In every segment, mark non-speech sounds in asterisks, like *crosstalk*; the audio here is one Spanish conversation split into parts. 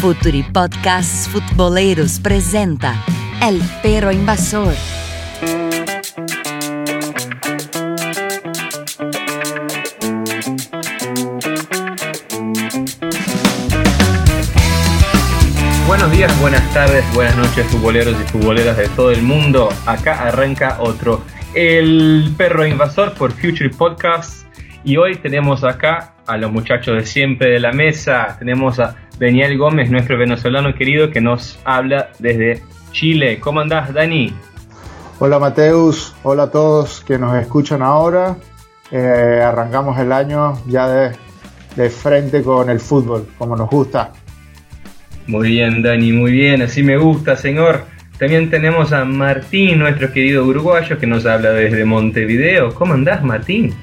Futuri Podcasts Futboleros presenta El Perro Invasor. Buenos días, buenas tardes, buenas noches, futboleros y futboleras de todo el mundo. Acá arranca otro El Perro Invasor por Future Podcasts. Y hoy tenemos acá a los muchachos de siempre de la mesa. Tenemos a Daniel Gómez, nuestro venezolano querido, que nos habla desde Chile. ¿Cómo andás, Dani? Hola, Mateus. Hola a todos que nos escuchan ahora. Eh, arrancamos el año ya de, de frente con el fútbol, como nos gusta. Muy bien, Dani, muy bien. Así me gusta, señor. También tenemos a Martín, nuestro querido uruguayo, que nos habla desde Montevideo. ¿Cómo andás, Martín?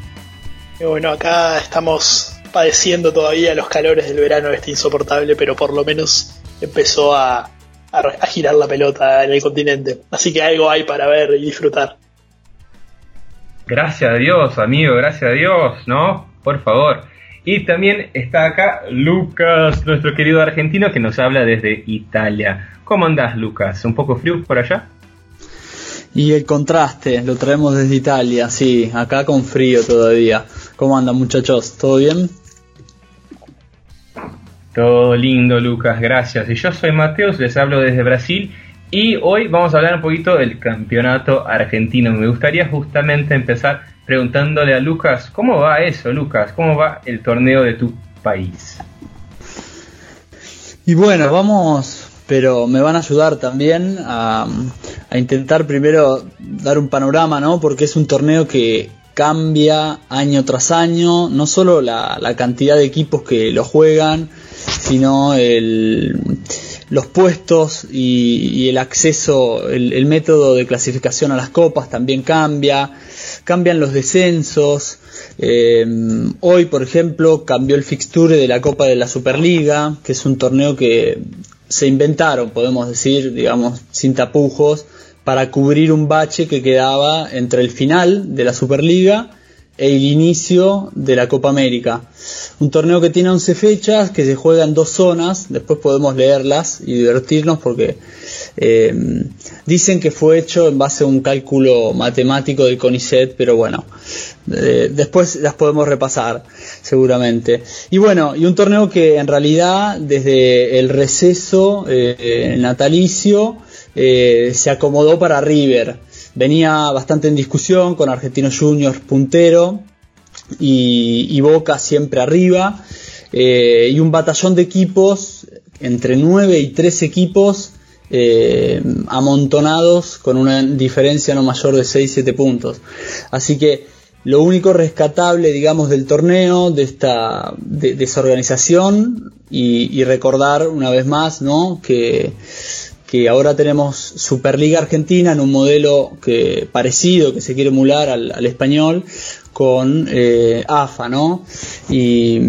Y bueno, acá estamos padeciendo todavía los calores del verano este insoportable, pero por lo menos empezó a, a, girar la pelota en el continente. Así que algo hay para ver y disfrutar. Gracias a Dios, amigo, gracias a Dios, ¿no? Por favor. Y también está acá Lucas, nuestro querido argentino, que nos habla desde Italia. ¿Cómo andás, Lucas? ¿Un poco frío por allá? Y el contraste, lo traemos desde Italia, sí, acá con frío todavía. ¿Cómo andan muchachos? ¿Todo bien? Todo lindo, Lucas, gracias. Y yo soy Mateos, les hablo desde Brasil y hoy vamos a hablar un poquito del campeonato argentino. Me gustaría justamente empezar preguntándole a Lucas, ¿cómo va eso, Lucas? ¿Cómo va el torneo de tu país? Y bueno, vamos, pero me van a ayudar también a, intentar primero dar un panorama, ¿no? Porque es un torneo que cambia año tras año, no solo la cantidad de equipos que lo juegan, sino el, los puestos y, el acceso, el, método de clasificación a las copas también cambia, cambian los descensos. Eh, hoy, por ejemplo, cambió el fixture de la Copa de la Superliga, que es un torneo que se inventaron, podemos decir, digamos, sin tapujos, para cubrir un bache que quedaba entre el final de la Superliga e el inicio de la Copa América. Un torneo que tiene 11 fechas, que se juega en dos zonas, después podemos leerlas y divertirnos porque eh, dicen que fue hecho en base a un cálculo matemático del CONICET, pero bueno, eh, después las podemos repasar seguramente. Y bueno, y un torneo que en realidad desde el receso eh, natalicio se acomodó para River. Venía bastante en discusión con Argentinos Juniors puntero y, Boca siempre arriba. Eh, y un batallón de equipos, entre 9 y 3 equipos, eh, amontonados con una diferencia no mayor de 6-7 puntos. Así que lo único rescatable, digamos, del torneo, de esta de, y, recordar una vez más, ¿no? Que que ahora tenemos Superliga Argentina en un modelo que parecido que se quiere emular al español con eh, AFA, ¿no? Y,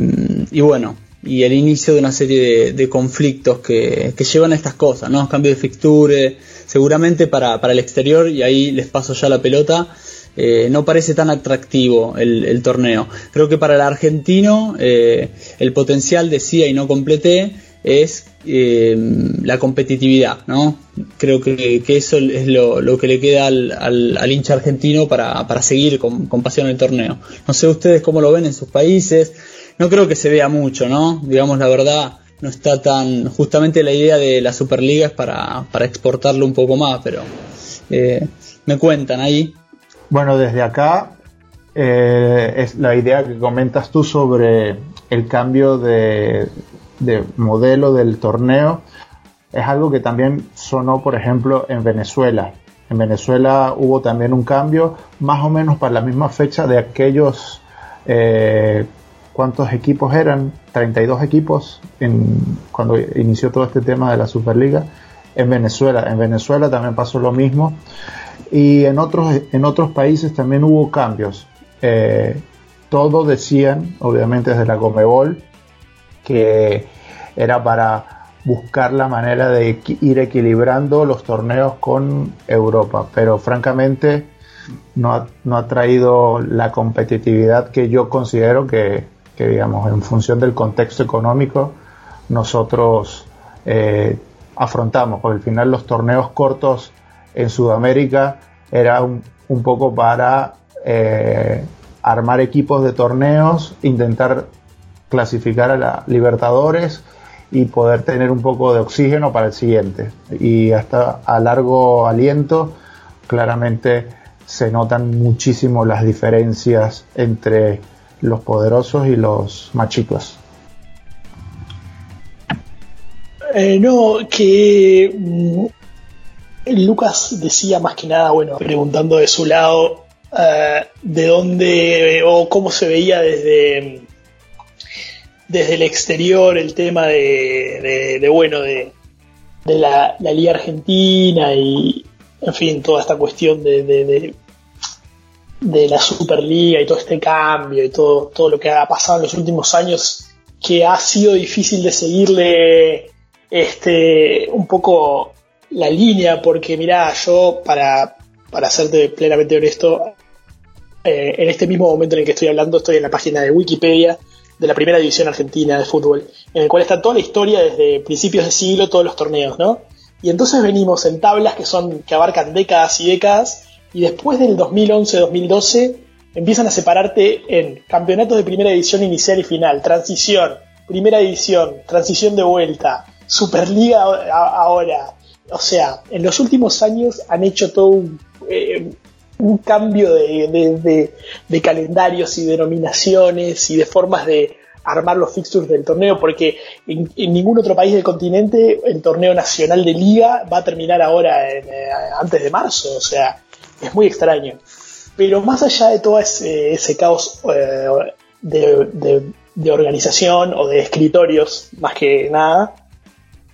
y, bueno, y el inicio de una serie de, conflictos que, llevan a estas cosas, ¿no? Cambio de fixture, seguramente para, para el exterior, y ahí les paso ya la pelota, eh, no parece tan atractivo el, el, torneo. Creo que para el argentino eh, el potencial decía y no completé es eh, la competitividad, ¿no? Creo que, que eso es lo, lo, que le queda al, al, al hincha argentino para, para seguir con, con, pasión el torneo. No sé ustedes cómo lo ven en sus países, no creo que se vea mucho, ¿no? Digamos la verdad, no está tan... Justamente la idea de la Superliga es para, para exportarlo un poco más, pero eh, me cuentan ahí. Bueno, desde acá eh, es la idea que comentas tú sobre el cambio de, de modelo del torneo es algo que también sonó, por ejemplo, en Venezuela. En Venezuela hubo también un cambio, más o menos para la misma fecha de aquellos, eh, ¿cuántos equipos eran? 32 equipos en, cuando inició todo este tema de la Superliga en Venezuela. En Venezuela también pasó lo mismo y en otros, en otros países también hubo cambios. Eh, decían, obviamente desde la Comebol, que era para buscar la manera de ir equilibrando los torneos con Europa, pero francamente no ha, no ha traído la competitividad que yo considero que, que, digamos, en función del contexto económico, nosotros eh, afrontamos, porque al final los torneos cortos en Sudamérica era un, poco para eh, armar equipos de torneos, intentar clasificar a la Libertadores y poder tener un poco de oxígeno para el siguiente. Y hasta a largo aliento, claramente se notan muchísimo las diferencias entre los poderosos y los más chicos. Eh, no, que mm, Lucas decía más que nada, bueno, preguntando de su lado, eh, de dónde o cómo se veía desde desde el exterior el tema de, bueno, de, la, Liga Argentina y, en fin, toda esta cuestión de, de, la Superliga y todo este cambio y todo, todo lo que ha pasado en los últimos años, que ha sido difícil de seguirle este, un poco la línea, porque mira, yo para, para serte plenamente honesto, eh, en este mismo momento en el que estoy hablando, estoy en la página de Wikipedia de la primera división argentina de fútbol, en el cual está toda la historia desde principios de siglo, todos los torneos, ¿no? Y entonces venimos en tablas que son que abarcan décadas y décadas, y después del 2011-2012 empiezan a separarte en campeonatos de primera división inicial y final, transición, primera división, transición de vuelta, Superliga ahora. O sea, en los últimos años han hecho todo un, eh, un cambio de, calendarios y denominaciones y de formas de armar los fixtures del torneo, porque en, ningún otro país del continente el torneo nacional de liga va a terminar ahora eh, antes de marzo, o sea, es muy extraño. Pero más allá de todo ese, caos eh, de, organización o de escritorios, más que nada,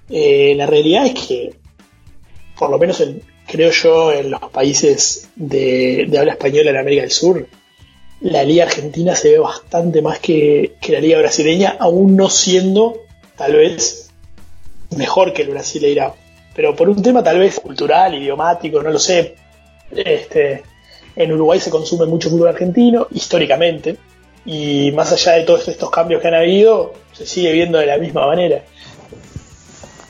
eh, la realidad es que, por lo menos el, creo yo, en los países de, habla española en América del Sur, la liga argentina se ve bastante más que, la liga brasileña, aún no siendo tal vez mejor que el brasileira. Pero por un tema tal vez cultural, idiomático, no lo sé. Este, en Uruguay se consume mucho fútbol argentino, históricamente, y más allá de todos estos cambios que han habido, se sigue viendo de la misma manera.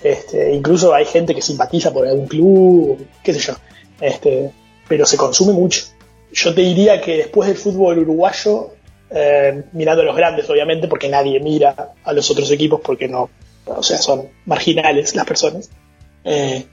Este, incluso hay gente que simpatiza por algún club, qué sé yo. Este, pero se consume mucho. Yo te diría que después del fútbol uruguayo, eh, mirando a los grandes, obviamente, porque nadie mira a los otros equipos porque no, o sea, son marginales las personas. Eh,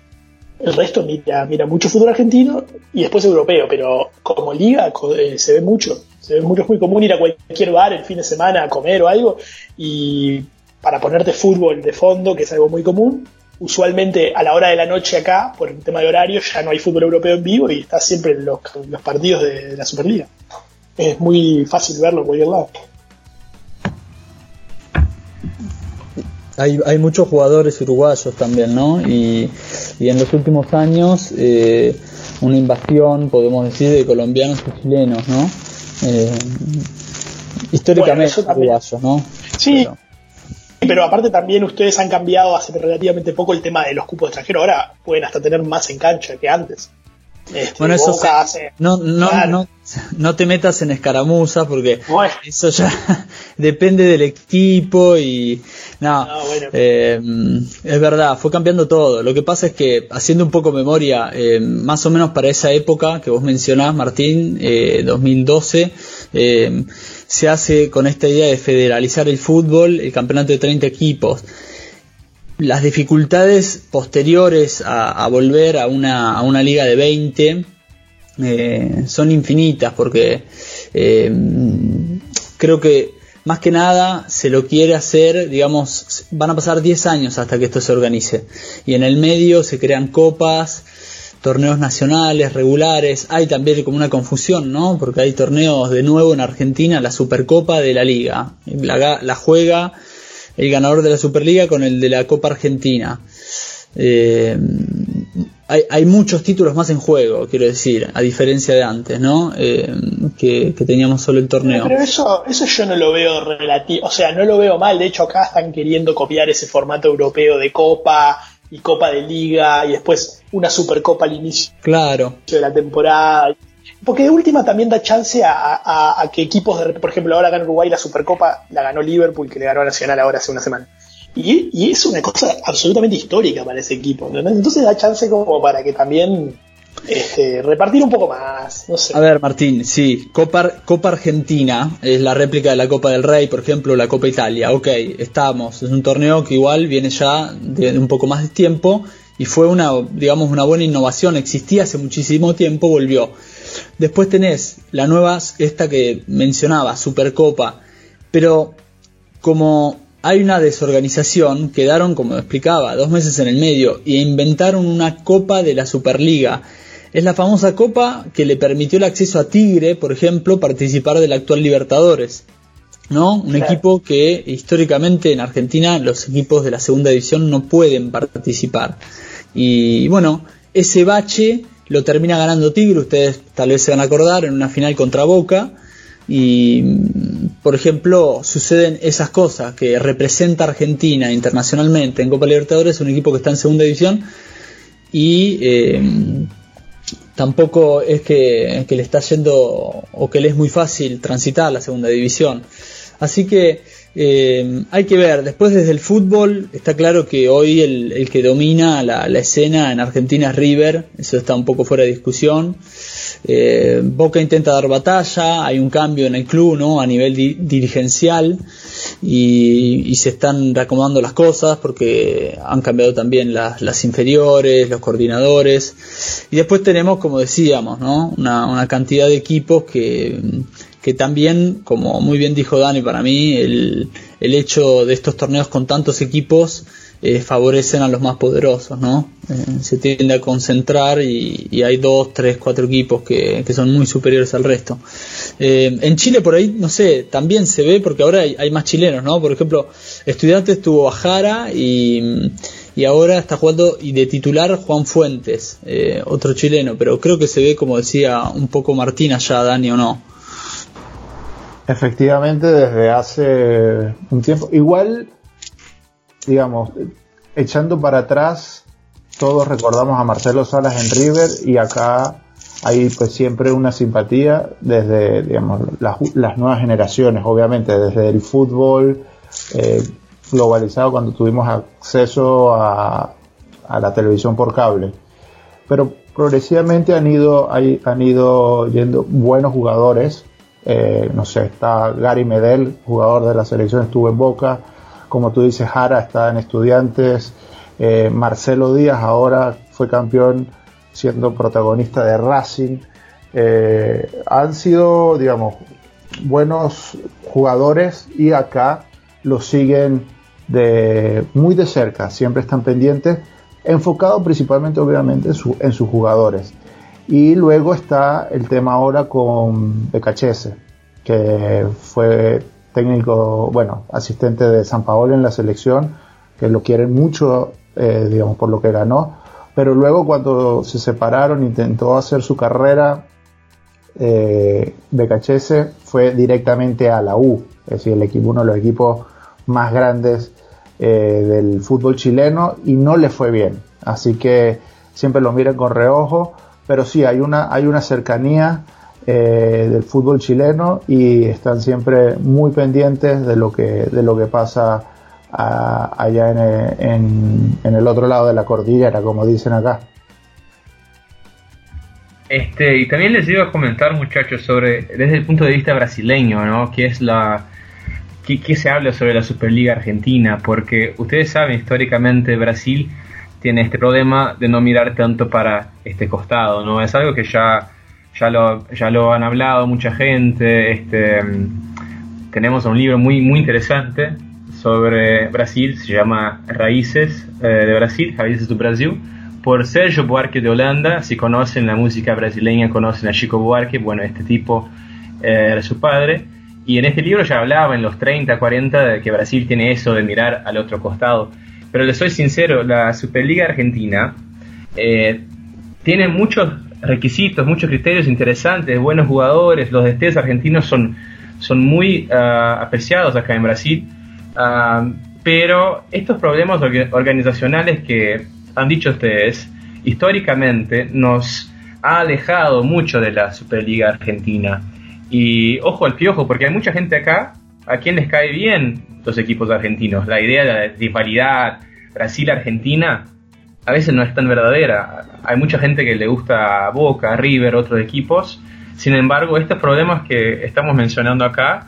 el resto mira, mira mucho fútbol argentino y después europeo, pero como liga eh, se ve mucho. Se ve mucho, es muy común ir a cualquier bar el fin de semana a comer o algo y para ponerte fútbol de fondo, que es algo muy común. Usualmente a la hora de la noche acá, por el tema de horario, ya no hay fútbol europeo en vivo y está siempre en los, partidos de, la Superliga. Es muy fácil verlo en cualquier lado. Hay, muchos jugadores uruguayos también, ¿no? Y, en los últimos años eh, una invasión, podemos decir, de colombianos y chilenos, ¿no? Eh, históricamente uruguayos, ¿no? Sí, pero aparte también ustedes han cambiado hace relativamente poco el tema de los cupos extranjeros. Ahora pueden hasta tener más en cancha que antes. Este, bueno, eso no, no, no, te metas en escaramuzas porque eso ya *laughs* depende del equipo y no, eh, es verdad, fue cambiando todo. Lo que pasa es que haciendo un poco memoria, eh, más o menos para esa época que vos mencionás, Martín, 2012, eh, se hace con esta idea de federalizar el fútbol, el campeonato de 30 equipos. Las dificultades posteriores a, volver a una, a una, liga de 20 eh, son infinitas porque eh, creo que más que nada se lo quiere hacer, digamos, van a pasar 10 años hasta que esto se organice. Y en el medio se crean copas, torneos nacionales, regulares, hay también como una confusión, ¿no? Porque hay torneos de nuevo en Argentina, la Supercopa de la Liga, la, juega el ganador de la Superliga con el de la Copa Argentina. Eh, hay, muchos títulos más en juego, quiero decir, a diferencia de antes, ¿no? Eh, que, teníamos solo el torneo. Pero eso, eso yo no lo veo relativo, o sea, no lo veo mal. De hecho, acá están queriendo copiar ese formato europeo de Copa y Copa de Liga y después una Supercopa al inicio claro. de la temporada. Porque de última también da chance a, que equipos, de, por ejemplo, ahora acá en Uruguay la Supercopa la ganó Liverpool, que le ganó a Nacional ahora hace una semana. Y, es una cosa absolutamente histórica para ese equipo. Entonces da chance como para que también este, repartir un poco más. No sé. A ver, Martín, sí, Copa, Argentina es la réplica de la Copa del Rey, por ejemplo, la Copa Italia. Ok, estamos. Es un torneo que igual viene ya de un poco más de tiempo y fue una, digamos, una buena innovación. Existía hace muchísimo tiempo, volvió. Después tenés la nueva, esta que mencionaba, Supercopa. Pero como hay una desorganización, quedaron, como explicaba, dos meses en el medio e inventaron una copa de la Superliga. Es la famosa copa que le permitió el acceso a Tigre, por ejemplo, participar del actual Libertadores. ¿No? Un equipo que históricamente en Argentina los equipos de la segunda división no pueden participar. Y bueno, ese bache lo termina ganando Tigre, ustedes tal vez se van a acordar, en una final contra Boca. Y, por ejemplo, suceden esas cosas que representa Argentina internacionalmente en Copa Libertadores, un equipo que está en segunda división y eh, tampoco es que, le está yendo o que le es muy fácil transitar la segunda división. Así que eh, hay que ver, después desde el fútbol está claro que hoy el, que domina la, escena en Argentina es River, eso está un poco fuera de discusión. Eh, Boca intenta dar batalla, hay un cambio en el club ¿no? a nivel dirigencial y, se están reacomodando las cosas porque han cambiado también las, inferiores, los coordinadores y después tenemos, como decíamos, ¿no? una, cantidad de equipos que, que también, como muy bien dijo Dani, para mí el, el hecho de estos torneos con tantos equipos eh, favorecen a los más poderosos, ¿no? Eh, se tiende a concentrar y, hay dos, tres, cuatro equipos que, son muy superiores al resto. Eh, en Chile por ahí, no sé, también se ve porque ahora hay, más chilenos, ¿no? Por ejemplo, Estudiantes tuvo a Jara y, y ahora está jugando y de titular Juan Fuentes, otro chileno, pero creo que se ve, como decía un poco Martín allá, Dani, o no. Efectivamente, desde hace un tiempo. Igual digamos, echando para atrás, todos recordamos a Marcelo Salas en River y acá hay pues siempre una simpatía desde, digamos, las, nuevas generaciones, obviamente, desde el fútbol eh, globalizado cuando tuvimos acceso a, la televisión por cable. Pero progresivamente han ido, han ido yendo buenos jugadores. Eh, no sé, está Gary Medel, jugador de la selección, estuvo en Boca como tú dices, Jara está en estudiantes, eh, Marcelo Díaz ahora fue campeón siendo protagonista de Racing. Eh, han sido, digamos, buenos jugadores y acá los siguen de muy de cerca, siempre están pendientes, enfocado principalmente obviamente en, sus jugadores. Y luego está el tema ahora con Becachese, que fue técnico, bueno, asistente de San Paolo en la selección, que lo quieren mucho, eh, digamos, por lo que ganó, pero luego cuando se separaron, intentó hacer su carrera, eh, fue directamente a la U, es decir, el equipo, uno de los equipos más grandes eh, del fútbol chileno y no le fue bien, así que siempre lo miran con reojo, pero sí hay una, hay una cercanía eh, del fútbol chileno y están siempre muy pendientes de lo que, de lo que pasa allá en, en, el otro lado de la cordillera, como dicen acá. Este, y también les iba a comentar, muchachos, sobre desde el punto de vista brasileño, ¿no? ¿Qué es la qué, se habla sobre la Superliga Argentina? Porque ustedes saben, históricamente Brasil tiene este problema de no mirar tanto para este costado, ¿no? Es algo que ya ya lo, ya lo han hablado mucha gente. Este, tenemos un libro muy, muy interesante sobre Brasil, se llama Raíces eh, de Brasil, Raíces do Brasil, por Sergio Buarque de Holanda. Si conocen la música brasileña, conocen a Chico Buarque, bueno, este tipo eh, era su padre. Y en este libro ya hablaba en los 30, 40 de que Brasil tiene eso de mirar al otro costado. Pero le soy sincero, la Superliga Argentina eh, tiene muchos requisitos, muchos criterios interesantes, buenos jugadores, los DTs argentinos son, son muy ah, apreciados acá en Brasil, ah, pero estos problemas organizacionales que han dicho ustedes, históricamente nos ha alejado mucho de la Superliga Argentina. Y ojo al piojo, porque hay mucha gente acá a quién les cae bien los equipos argentinos. La idea de la rivalidad Brasil-Argentina a veces no es tan verdadera. Hay mucha gente que le gusta Boca, River, otros equipos. Sin embargo, estos problemas que estamos mencionando acá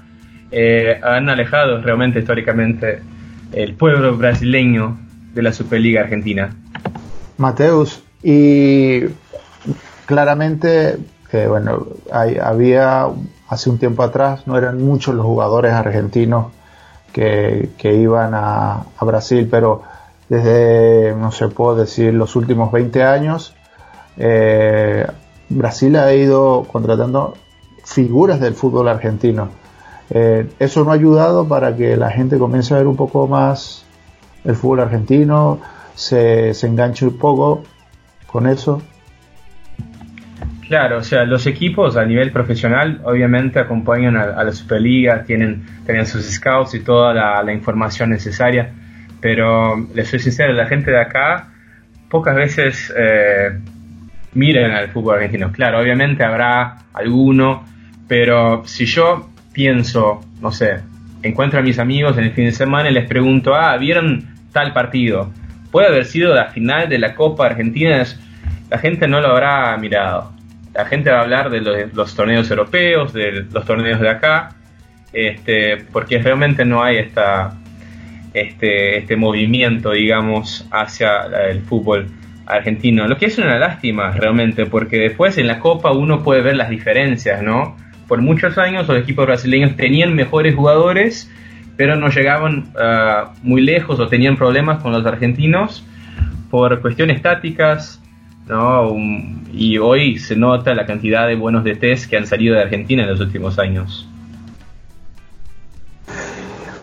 eh, han alejado realmente históricamente el pueblo brasileño de la Superliga Argentina. Mateus, y claramente, eh, bueno, había hace un tiempo atrás, no eran muchos los jugadores argentinos que, iban a, Brasil, pero desde, no sé, puedo decir, los últimos 20 años, eh, Brasil ha ido contratando figuras del fútbol argentino. Eh, eso no ha ayudado para que la gente comience a ver un poco más el fútbol argentino, se, se enganche un poco con eso. Claro, o sea, los equipos a nivel profesional obviamente acompañan a, la Superliga, tienen, tienen sus scouts y toda la, información necesaria, pero les soy sincero, la gente de acá pocas veces eh, miran al fútbol argentino. Claro, obviamente habrá alguno, pero si yo pienso, no sé, encuentro a mis amigos en el fin de semana y les pregunto, ah, ¿vieron tal partido? Puede haber sido la final de la Copa Argentina, la gente no lo habrá mirado la gente va a hablar de los, torneos europeos, de los torneos de acá, este, porque realmente no hay esta, este, este movimiento, digamos, hacia el fútbol argentino. Lo que es una lástima realmente, porque después en la Copa uno puede ver las diferencias, ¿no? Por muchos años los equipos brasileños tenían mejores jugadores, pero no llegaban ah, muy lejos o tenían problemas con los argentinos por cuestiones tácticas, ¿no? y hoy se nota la cantidad de buenos DTs que han salido de Argentina en los últimos años.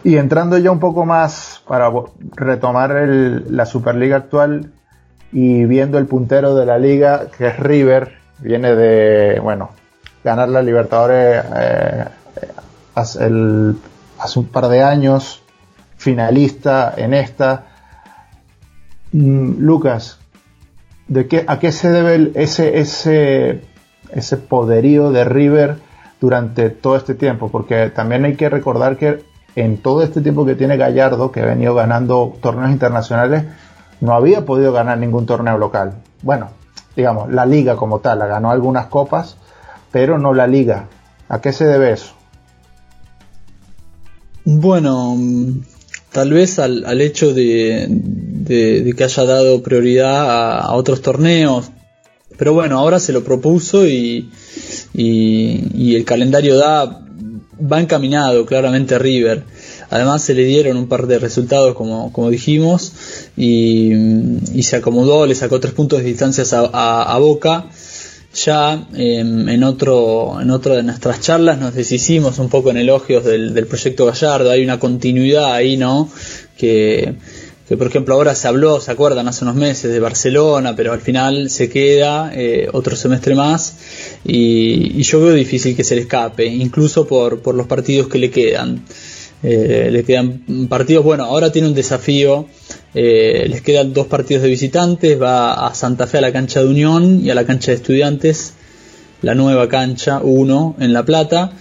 Y entrando ya un poco más para retomar la Superliga actual y viendo el puntero de la liga, que es River, viene de, bueno, ganar la Libertadores eh, hace, hace un par de años, finalista en esta. Mm, Lucas, de qué, a qué se debe ese, ese, ese poderío de River durante todo este tiempo, porque también hay que recordar que en todo este tiempo que tiene Gallardo, que ha venido ganando torneos internacionales, no había podido ganar ningún torneo local. Bueno, digamos, la liga como tal, la ganó algunas copas, pero no la liga. ¿A qué se debe eso? Bueno, tal vez al, hecho de, que haya dado prioridad a, otros torneos. Pero bueno, ahora se lo propuso y, el calendario da va encaminado claramente River. Además se le dieron un par de resultados como, como dijimos y, se acomodó, le sacó tres puntos de distancias a, Boca. Ya em, en, otro, en otra de nuestras charlas nos deshicimos un poco en elogios del, del proyecto Gallardo, hay una continuidad ahí, ¿no? Que, que por ejemplo ahora se habló, se acuerdan, hace unos meses de Barcelona, pero al final se queda eh, otro semestre más y, yo veo difícil que se le escape, incluso por, los partidos que le quedan. Eh, le quedan partidos, bueno, ahora tiene un desafío, eh, les quedan dos partidos de visitantes, va a Santa Fe a la cancha de Unión y a la cancha de Estudiantes, la nueva cancha, uno en La Plata,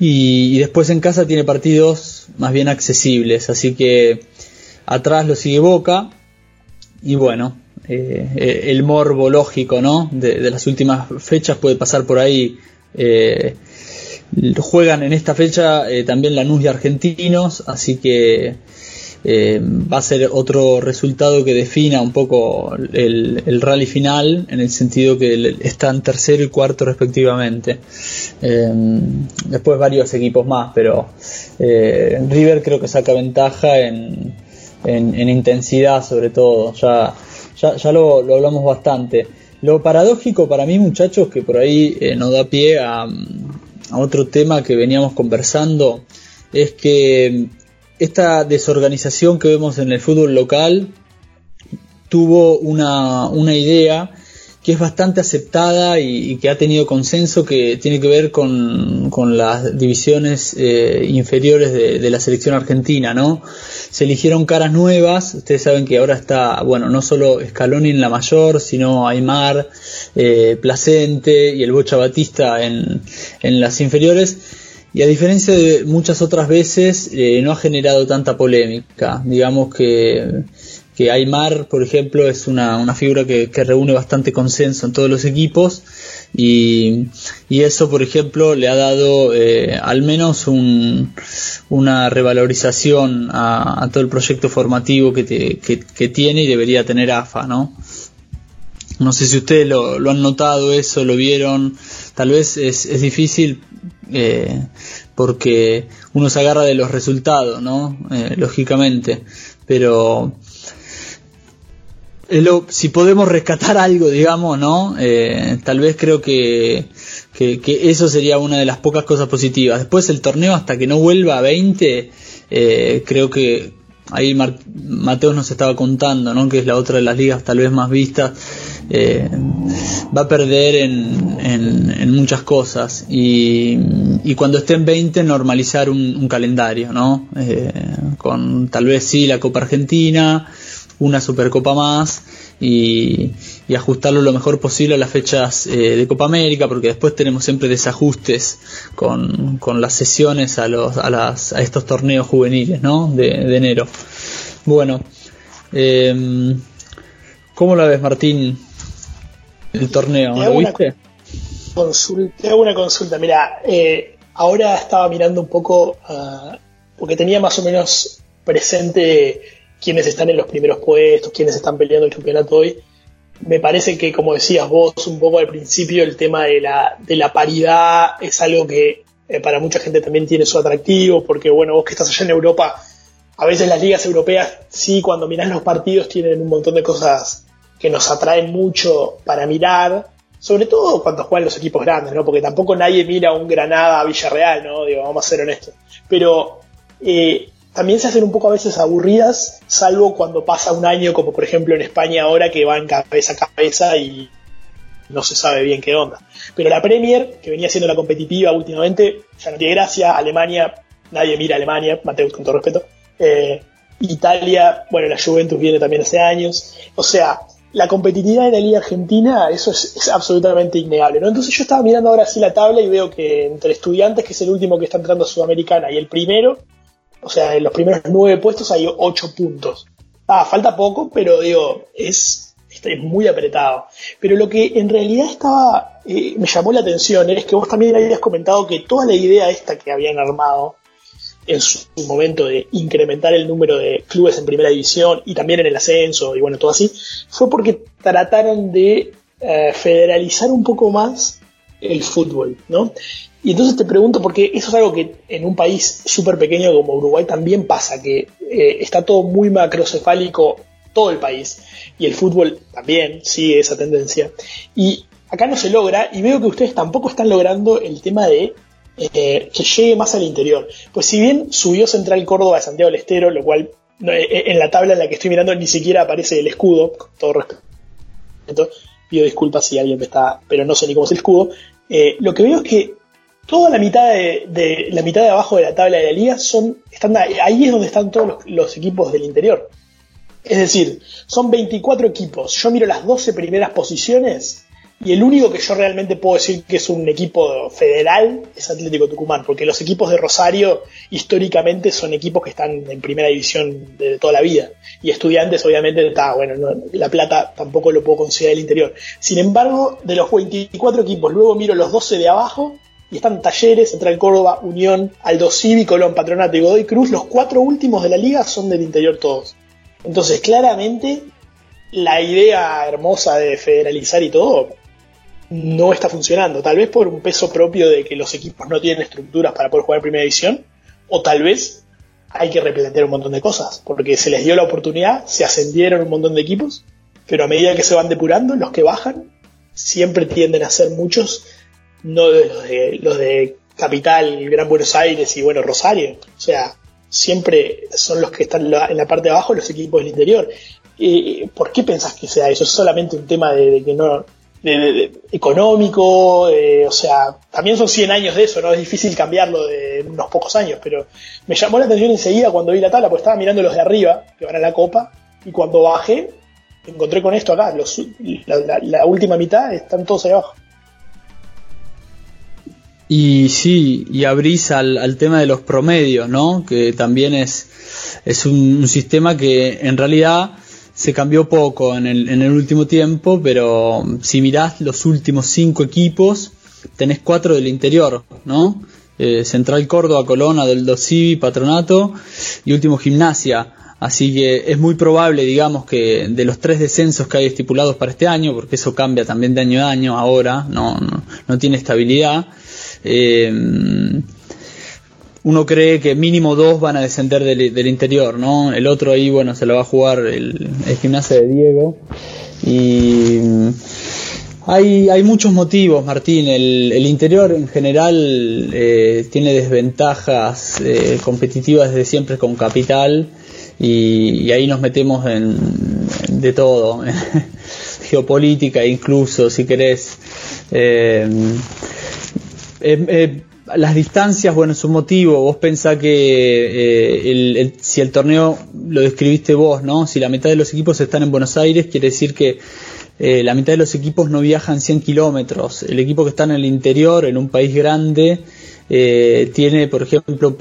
y después en casa tiene partidos más bien accesibles, así que atrás lo sigue Boca y bueno, eh, eh, el morbo lógico ¿no? De, las últimas fechas puede pasar por ahí. Eh, juegan en esta fecha también Lanús y Argentinos, así que va a ser otro resultado que defina un poco el, rally final, en el sentido que están tercero y cuarto respectivamente. después varios equipos más, pero River creo que saca ventaja en, en, intensidad sobre todo, ya, ya, lo, hablamos bastante. Lo paradójico para mí muchachos, que por ahí eh, nos da pie a, otro tema que veníamos conversando, es que esta desorganización que vemos en el fútbol local tuvo una, una idea que es bastante aceptada y, que ha tenido consenso que tiene que ver con, las divisiones eh, inferiores de, la selección argentina, ¿no? Se eligieron caras nuevas, ustedes saben que ahora está, bueno, no solo Scaloni en la mayor, sino Aymar, eh, Placente y el Bocha Batista en, en las inferiores. Y a diferencia de muchas otras veces, eh, no ha generado tanta polémica. Digamos que, que Aymar, por ejemplo, es una, una figura que, que, reúne bastante consenso en todos los equipos. Y, y eso, por ejemplo, le ha dado eh, al menos un, una revalorización a, todo el proyecto formativo que, tiene y debería tener AFA, ¿no? No sé si ustedes lo, han notado eso, lo vieron. Tal vez es, difícil eh, porque uno se agarra de los resultados, ¿no? Eh, lógicamente. Pero si podemos rescatar algo, digamos, ¿no? Eh, tal vez creo que, que, eso sería una de las pocas cosas positivas. Después el torneo, hasta que no vuelva a 20, eh, creo que ahí Mar Mateos nos estaba contando, ¿no? Que es la otra de las ligas tal vez más vistas. Eh, va a perder en, en, en muchas cosas y, y, cuando esté en 20 normalizar un, un calendario, ¿no? Eh, con tal vez sí la Copa Argentina, una Supercopa más y, y, ajustarlo lo mejor posible a las fechas eh, de Copa América, porque después tenemos siempre desajustes con, con las sesiones a, los, a, las, a estos torneos juveniles ¿no? de, de enero. Bueno, eh, ¿cómo la ves, Martín? El torneo, ¿lo viste? Consulta, te hago una consulta. Mira, eh, ahora estaba mirando un poco, uh, porque tenía más o menos presente quiénes están en los primeros puestos, quiénes están peleando el campeonato hoy. Me parece que, como decías vos un poco al principio, el tema de la, de la paridad es algo que eh, para mucha gente también tiene su atractivo, porque bueno, vos que estás allá en Europa, a veces las ligas europeas, sí, cuando mirás los partidos tienen un montón de cosas que nos atraen mucho para mirar, sobre todo cuando juegan los equipos grandes, ¿no? Porque tampoco nadie mira un Granada a Villarreal, ¿no? Digo, vamos a ser honestos. Pero eh, también se hacen un poco a veces aburridas, salvo cuando pasa un año, como por ejemplo en España ahora, que van cabeza a cabeza y no se sabe bien qué onda. Pero la Premier, que venía siendo la competitiva últimamente, ya no tiene gracia. Alemania, nadie mira a Alemania, Mateus con todo respeto. Eh, Italia, bueno, la Juventus viene también hace años. O sea, la competitividad de la Liga Argentina, eso es, es, absolutamente innegable, ¿no? Entonces yo estaba mirando ahora sí la tabla y veo que entre estudiantes, que es el último que está entrando a Sudamericana, y el primero, o sea, en los primeros nueve puestos hay ocho puntos. Ah, falta poco, pero digo, es, es muy apretado. Pero lo que en realidad estaba, eh, me llamó la atención es que vos también habías comentado que toda la idea esta que habían armado en su momento de incrementar el número de clubes en primera división y también en el ascenso y bueno, todo así, fue porque trataron de eh, federalizar un poco más el fútbol, ¿no? Y entonces te pregunto, porque eso es algo que en un país súper pequeño como Uruguay también pasa, que eh, está todo muy macrocefálico, todo el país, y el fútbol también sigue esa tendencia. Y acá no se logra, y veo que ustedes tampoco están logrando el tema de eh, que llegue más al interior. Pues si bien subió Central Córdoba de Santiago del Estero, lo cual no, en la tabla en la que estoy mirando ni siquiera aparece el escudo, con todo respeto, pido disculpas si alguien me está, pero no sé ni cómo es el escudo, eh, lo que veo es que toda la mitad de, la mitad de abajo de la tabla de la liga son, están ahí es donde están todos los equipos del interior. Es decir, son 24 equipos. Yo miro las 12 primeras posiciones y el único que yo realmente puedo decir que es un equipo federal es Atlético Tucumán, porque los equipos de Rosario históricamente son equipos que están en primera división de toda la vida. Y estudiantes, obviamente, está, bueno, no, La Plata tampoco lo puedo considerar el interior. Sin embargo, de los 24 equipos, luego miro los 12 de abajo y están Talleres, Central Córdoba, Unión, Aldo Civi, Colón, Patronato y Godoy Cruz. Los cuatro últimos de la liga son del interior todos. Entonces, claramente, la idea hermosa de federalizar y todo no está funcionando. Tal vez por un peso propio de que los equipos no tienen estructuras para poder jugar primera división, o tal vez hay que replantear un montón de cosas, porque se les dio la oportunidad, se ascendieron un montón de equipos, pero a medida que se van depurando, los que bajan siempre tienden a ser muchos, no los de, los de Capital, Gran Buenos Aires y bueno, Rosario. O sea, siempre son los que están en la parte de abajo, los equipos del interior. ¿Y ¿Por qué pensás que sea eso? ¿Es solamente un tema de, de que no, económico, o sea, también son 100 años de eso, ¿no? Es difícil cambiarlo de unos pocos años, pero me llamó la atención enseguida cuando vi la tabla, porque estaba mirando los de arriba, que van a la copa, y cuando bajé, me encontré con esto acá, los, la, última mitad están todos ahí abajo. Y sí, y abrís al, al tema de los promedios, ¿no? Que también es, es un, sistema que en realidad se cambió poco en el, en el último tiempo, pero si mirás los últimos cinco equipos, tenés cuatro del interior, ¿no? Eh, Central Córdoba, Colona, del Dosivi, Patronato y último Gimnasia. Así que es muy probable, digamos, que de los tres descensos que hay estipulados para este año, porque eso cambia también de año a año ahora, no, no, tiene estabilidad, eh, uno cree que mínimo dos van a descender del, interior, ¿no? El otro ahí, bueno, se lo va a jugar el, gimnasio de Diego. Y hay, hay muchos motivos, Martín. El, el interior en general eh, tiene desventajas eh, competitivas desde siempre con capital y, ahí nos metemos en, de todo, *laughs* geopolítica incluso, si querés. Eh, las distancias, bueno, es un motivo. Vos pensás que si el torneo lo describiste vos, ¿no? Si la mitad de los equipos están en Buenos Aires, quiere decir que eh, la mitad de los equipos no viajan 100 kilómetros. El equipo que está en el interior, en un país grande, eh, tiene, por ejemplo,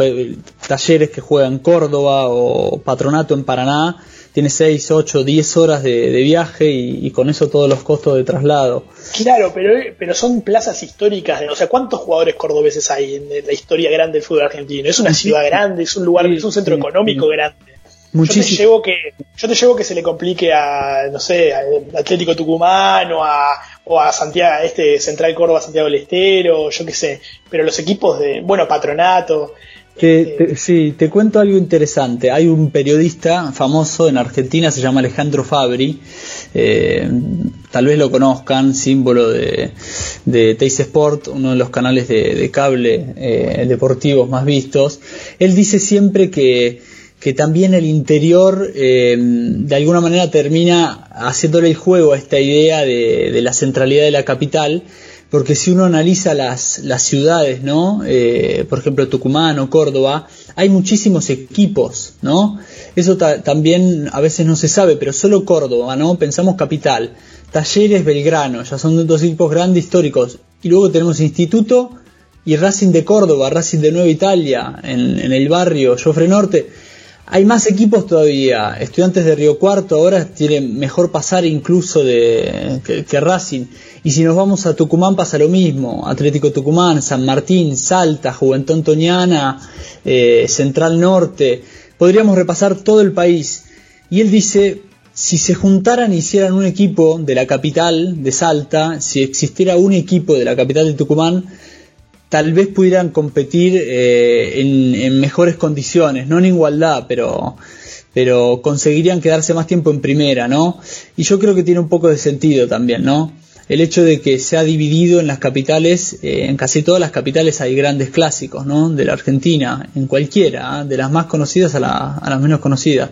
talleres que juegan en Córdoba o patronato en Paraná, tiene 6, 8, 10 horas de, viaje y, con eso todos los costos de traslado. Claro, pero, pero son plazas históricas. o sea, ¿cuántos jugadores cordobeses hay en, la historia grande del fútbol argentino? Es una ciudad grande, es un lugar, es un centro económico grande. Yo te, llevo que, yo te llevo que se le complique a, no sé, a Atlético Tucumán o a, o a Santiago, este Central Córdoba, Santiago del Estero, yo qué sé. Pero los equipos de, bueno, Patronato. Este, sí, te cuento algo interesante. Hay un periodista famoso en Argentina, se llama Alejandro Fabri. Eh, tal vez lo conozcan, símbolo de, de Teis Sport, uno de los canales de, cable eh, deportivos más vistos. Él dice siempre que que también el interior eh, de alguna manera termina haciéndole el juego a esta idea de, la centralidad de la capital, porque si uno analiza las, las ciudades, ¿no? Eh, por ejemplo Tucumán o Córdoba, hay muchísimos equipos, ¿no? Eso también a veces no se sabe, pero solo Córdoba, ¿no? Pensamos capital. Talleres Belgrano, ya son dos equipos grandes históricos. Y luego tenemos Instituto y Racing de Córdoba, Racing de Nueva Italia, en, en el barrio Jofre Norte hay más equipos todavía. Estudiantes de Río Cuarto ahora tienen mejor pasar incluso de, que, Racing. Y si nos vamos a Tucumán pasa lo mismo. Atlético Tucumán, San Martín, Salta, Juventud Antoniana, eh, Central Norte. Podríamos repasar todo el país. Y él dice, si se juntaran y hicieran un equipo de la capital de Salta, si existiera un equipo de la capital de Tucumán, tal vez pudieran competir eh, en, mejores condiciones, no en igualdad, pero, pero conseguirían quedarse más tiempo en primera, ¿no? Y yo creo que tiene un poco de sentido también, ¿no? El hecho de que se ha dividido en las capitales, eh, en casi todas las capitales hay grandes clásicos, ¿no? De la Argentina, en cualquiera, ¿eh? de las más conocidas a, a las menos conocidas.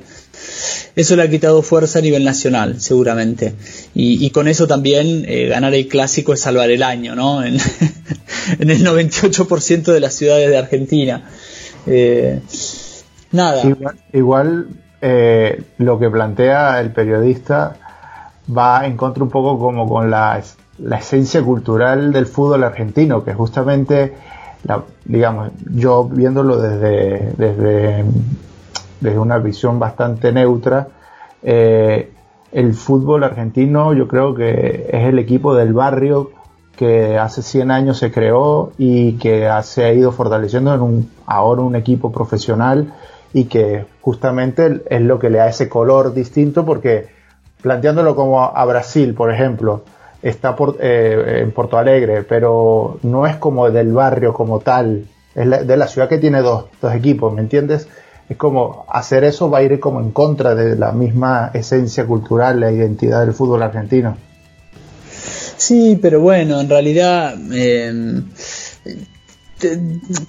Eso le ha quitado fuerza a nivel nacional, seguramente. Y, con eso también eh, ganar el clásico es salvar el año, ¿no? *laughs* En, el 98% de las ciudades de Argentina. Eh, nada. Igual, eh, lo que plantea el periodista va en contra un poco como con la, esencia cultural del fútbol argentino, que justamente, digamos, yo viéndolo desde, desde desde una visión bastante neutra, eh, el fútbol argentino yo creo que es el equipo del barrio que hace 100 años se creó y que se ha ido fortaleciendo en un, ahora un equipo profesional y que justamente es lo que le da ese color distinto porque planteándolo como a Brasil, por ejemplo, está por, eh, en Porto Alegre, pero no es como del barrio como tal, es de la ciudad que tiene dos, dos equipos, ¿me entiendes? Es como hacer eso va a ir como en contra de la misma esencia cultural, la identidad del fútbol argentino. Sí, pero bueno, en realidad, em,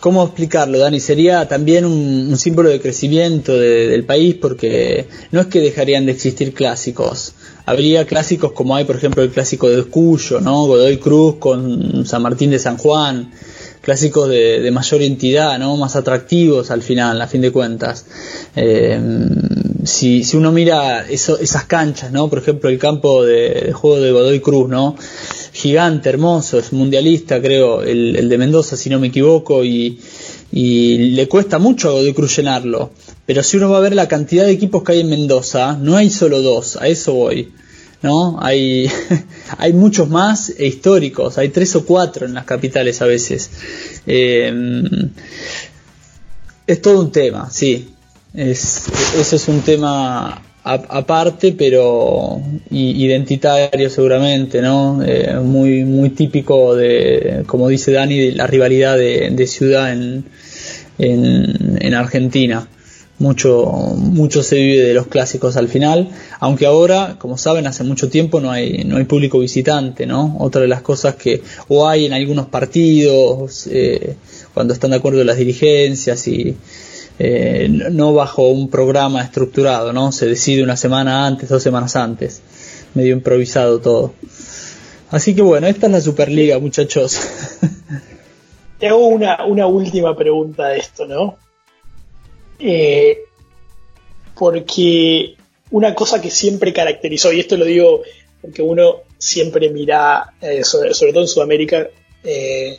¿cómo explicarlo, Dani? Sería también un, símbolo de crecimiento del país porque no es que dejarían de existir clásicos. Habría clásicos como hay, por ejemplo, el clásico de Cuyo, ¿no? Godoy Cruz con San Martín de San Juan clásicos de, mayor entidad, ¿no? Más atractivos al final, a fin de cuentas. Eh, si, si uno mira esas canchas, ¿no? Por ejemplo, el campo de, juego de Godoy Cruz, ¿no? Gigante, hermoso, es mundialista, creo, el, el de Mendoza, si no me equivoco, y, y le cuesta mucho a Godoy Cruz llenarlo. Pero si uno va a ver la cantidad de equipos que hay en Mendoza, no hay solo dos, a eso voy. ¿No? Hay, *laughs* hay muchos más históricos, hay tres o cuatro en las capitales a veces. Em, es todo un tema, sí. Es, eso es un tema aparte, pero identitario seguramente, ¿no? Eh, muy, muy típico de, como dice Dani, de la rivalidad de, ciudad en, en, en Argentina mucho, mucho se vive de los clásicos al final, aunque ahora, como saben, hace mucho tiempo no hay, no hay público visitante, ¿no? Otra de las cosas que o hay en algunos partidos, eh, cuando están de acuerdo las dirigencias y eh, no bajo un programa estructurado, ¿no? Se decide una semana antes, dos semanas antes, medio improvisado todo. Así que bueno, esta es la Superliga, muchachos. *laughs* Te hago una, una última pregunta de esto, ¿no? Eh, porque una cosa que siempre caracterizó, y esto lo digo porque uno siempre mira, eh, sobre, todo en Sudamérica, eh,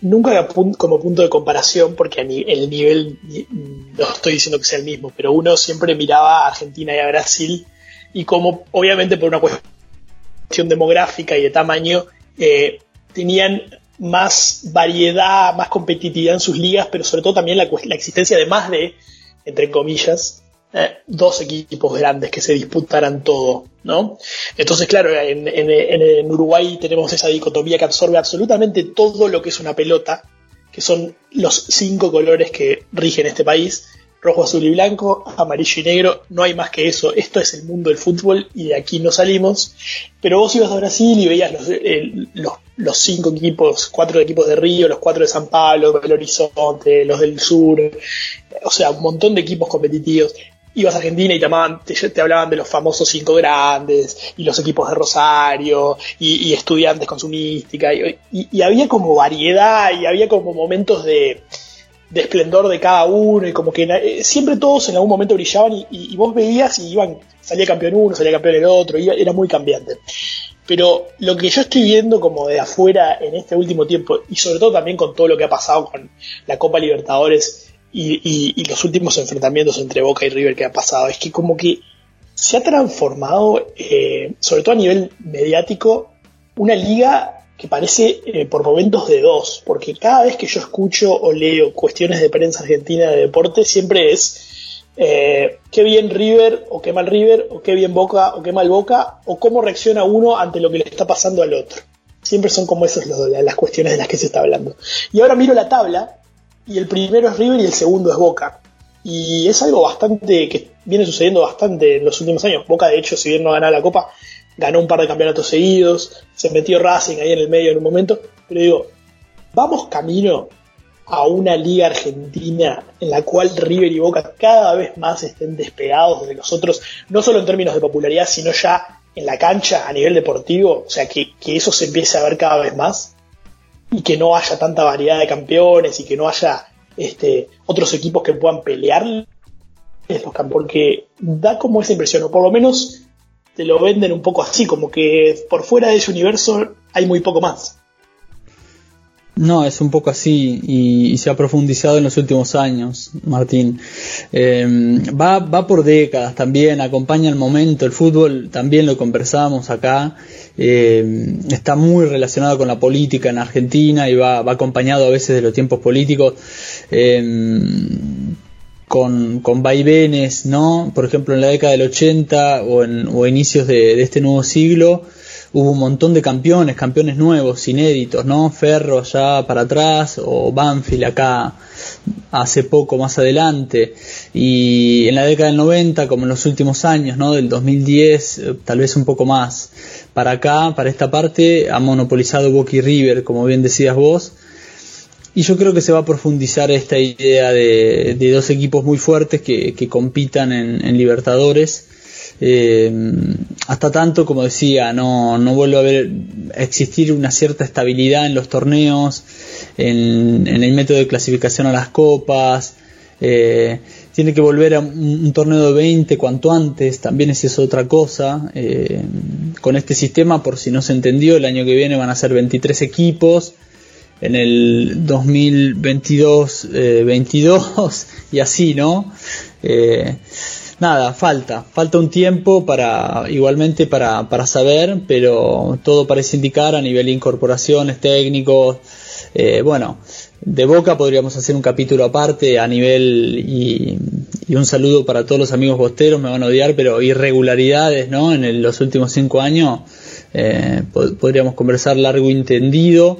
nunca como punto de comparación, porque el nivel no estoy diciendo que sea el mismo, pero uno siempre miraba a Argentina y a Brasil y como obviamente por una cuestión demográfica y de tamaño, tenían más variedad, más competitividad en sus ligas, pero sobre todo también la, existencia de más de, entre comillas, eh, dos equipos grandes que se disputaran todo, ¿no? Entonces, claro, en, en, Uruguay tenemos esa dicotomía que absorbe absolutamente todo lo que es una pelota, que son los cinco colores que rigen este país, rojo, azul y blanco, amarillo y negro, no hay más que eso, esto es el mundo del fútbol y de aquí no salimos, pero vos ibas a Brasil y veías los, los, cinco equipos, cuatro equipos de Río, los cuatro de San Pablo, Belo Horizonte, los del sur, o sea, un montón de equipos competitivos. Ibas a Argentina y te, hablaban de los famosos cinco grandes y los equipos de Rosario y, estudiantes con su mística. Y había como variedad y había como momentos de, de esplendor de cada uno y como que eh, siempre todos en algún momento brillaban y, vos veías y iban, salía campeón uno, salía campeón el otro, y era muy cambiante. Pero lo que yo estoy viendo como de afuera en este último tiempo, y sobre todo también con todo lo que ha pasado con la Copa Libertadores y, los últimos enfrentamientos entre Boca y River que ha pasado, es que como que se ha transformado, eh, sobre todo a nivel mediático, una liga que parece eh, por momentos de dos, porque cada vez que yo escucho o leo cuestiones de prensa argentina de deporte, siempre es eh, qué bien River o qué mal River, o qué bien Boca o qué mal Boca, o cómo reacciona uno ante lo que le está pasando al otro. Siempre son como esas las cuestiones de las que se está hablando. Y ahora miro la tabla y el primero es River y el segundo es Boca. Y es algo bastante que viene sucediendo bastante en los últimos años. Boca, de hecho, si bien no ha ganado la Copa, ganó un par de campeonatos seguidos, se metió Racing ahí en el medio en un momento, pero digo, vamos camino a una liga argentina en la cual River y Boca cada vez más estén despegados de los otros, no solo en términos de popularidad, sino ya en la cancha a nivel deportivo, o sea, que, eso se empiece a ver cada vez más y que no haya tanta variedad de campeones y que no haya este, otros equipos que puedan pelear porque da como esa impresión, o por lo menos te lo venden un poco así, como que por fuera de ese universo hay muy poco más. No, es un poco así y, se ha profundizado en los últimos años, Martín. Eh, va, va por décadas también, acompaña el momento, el fútbol también lo conversamos acá, eh, está muy relacionado con la política en Argentina y va, va acompañado a veces de los tiempos políticos. Eh, con, con vaivenes, ¿no? Por ejemplo, en la década del 80 o en o inicios de, este nuevo siglo hubo un montón de campeones, campeones nuevos, inéditos, ¿no? Ferro allá para atrás o Banfield acá hace poco más adelante y en la década del 90 como en los últimos años, ¿no? Del 2010 eh, tal vez un poco más. Para acá, para esta parte ha monopolizado Boca River, como bien decías vos y yo creo que se va a profundizar esta idea de, dos equipos muy fuertes que, compitan en, Libertadores. Eh, hasta tanto, como decía, no, no vuelve a haber, existir una cierta estabilidad en los torneos, en, el método de clasificación a las copas. Eh, tiene que volver a un, torneo de 20 cuanto antes, también es otra cosa. Eh, con este sistema, por si no se entendió, el año que viene van a ser 23 equipos, en el 2022 22 y así, ¿no? Eh, nada, falta, falta un tiempo para, igualmente para, para saber, pero todo parece indicar a nivel de incorporaciones, técnicos, eh, bueno, de Boca podríamos hacer un capítulo aparte a nivel y, un saludo para todos los amigos bosteros, me van a odiar, pero irregularidades, ¿no? En los últimos cinco años eh, podríamos conversar largo y entendido.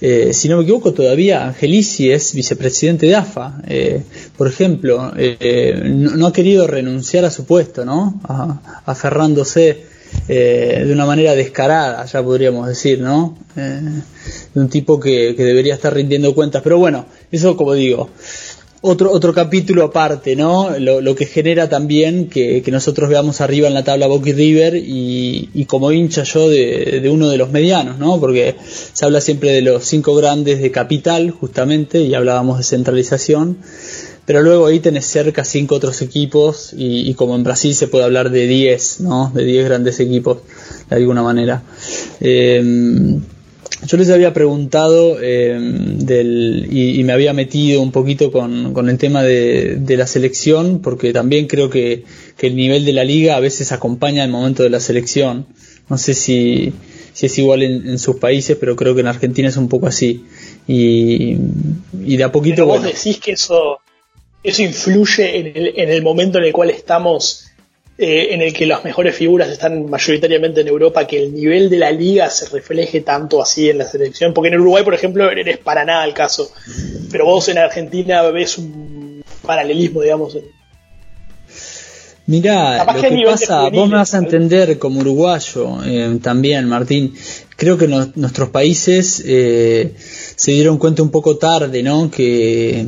Eh, si no me equivoco, todavía Angelici es vicepresidente de AFA. Eh, por ejemplo, no, ha querido renunciar a su puesto, ¿no? aferrándose de una manera descarada, ya podríamos decir, ¿no? de un tipo que, que debería estar rindiendo cuentas. Pero bueno, eso como digo, otro, otro capítulo aparte, ¿no? Lo, que genera también que, nosotros veamos arriba en la tabla Boca River y, como hincha yo de, uno de los medianos, ¿no? Porque se habla siempre de los cinco grandes de capital, justamente, y hablábamos de centralización, pero luego ahí tenés cerca cinco otros equipos y, como en Brasil se puede hablar de diez, ¿no? De diez grandes equipos, de alguna manera. Eh, yo les había preguntado eh, del, y, me había metido un poquito con, el tema de, la selección, porque también creo que, el nivel de la liga a veces acompaña el momento de la selección. No sé si, si es igual en, sus países, pero creo que en Argentina es un poco así. Y, de a poquito... Pero vos decís que eso, eso influye en el, en el momento en el cual estamos eh, en el que las mejores figuras están mayoritariamente en Europa, que el nivel de la liga se refleje tanto así en la selección. Porque en Uruguay, por ejemplo, eres para nada el caso. Pero vos en Argentina ves un paralelismo, digamos. Mirá, lo que pasa, vos me vas a entender como uruguayo eh, también, Martín. Creo que nuestros países eh, se dieron cuenta un poco tarde, ¿no? Que,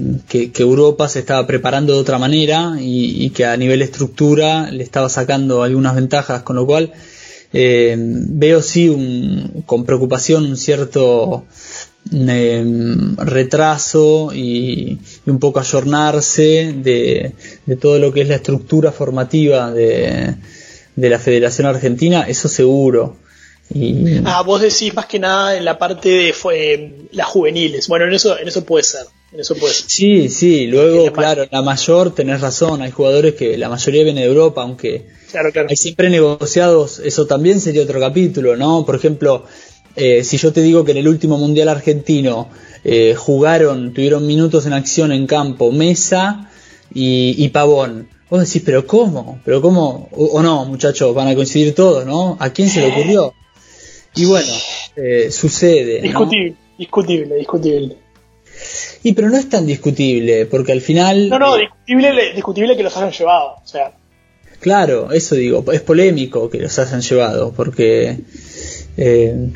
Europa se estaba preparando de otra manera y, que a nivel estructura le estaba sacando algunas ventajas, con lo cual eh, veo sí un, con preocupación un cierto em, retraso y, un poco ayornarse de, todo lo que es la estructura formativa de, de la Federación Argentina, eso seguro. Ah, vos decís más que nada en la parte de fue, las juveniles. Bueno, en eso, en eso puede ser. En eso puede Sí, sí, luego, claro, la mayor tenés razón, hay jugadores que la mayoría viene de Europa, aunque hay siempre negociados, eso también sería otro capítulo, ¿no? Por ejemplo, eh, si yo te digo que en el último Mundial argentino eh, jugaron, tuvieron minutos en acción en campo Mesa y, y Pavón, vos decís, pero ¿cómo? ¿Pero cómo? O, no, muchachos, van a coincidir todos, ¿no? ¿A quién se le ocurrió? Y bueno, eh, sucede. Discutible, discutible, discutible. Y pero no es tan discutible, porque al final. No, no, discutible, discutible que los hayan llevado. O sea. Claro, eso digo, es polémico que los hayan llevado, porque. Eh,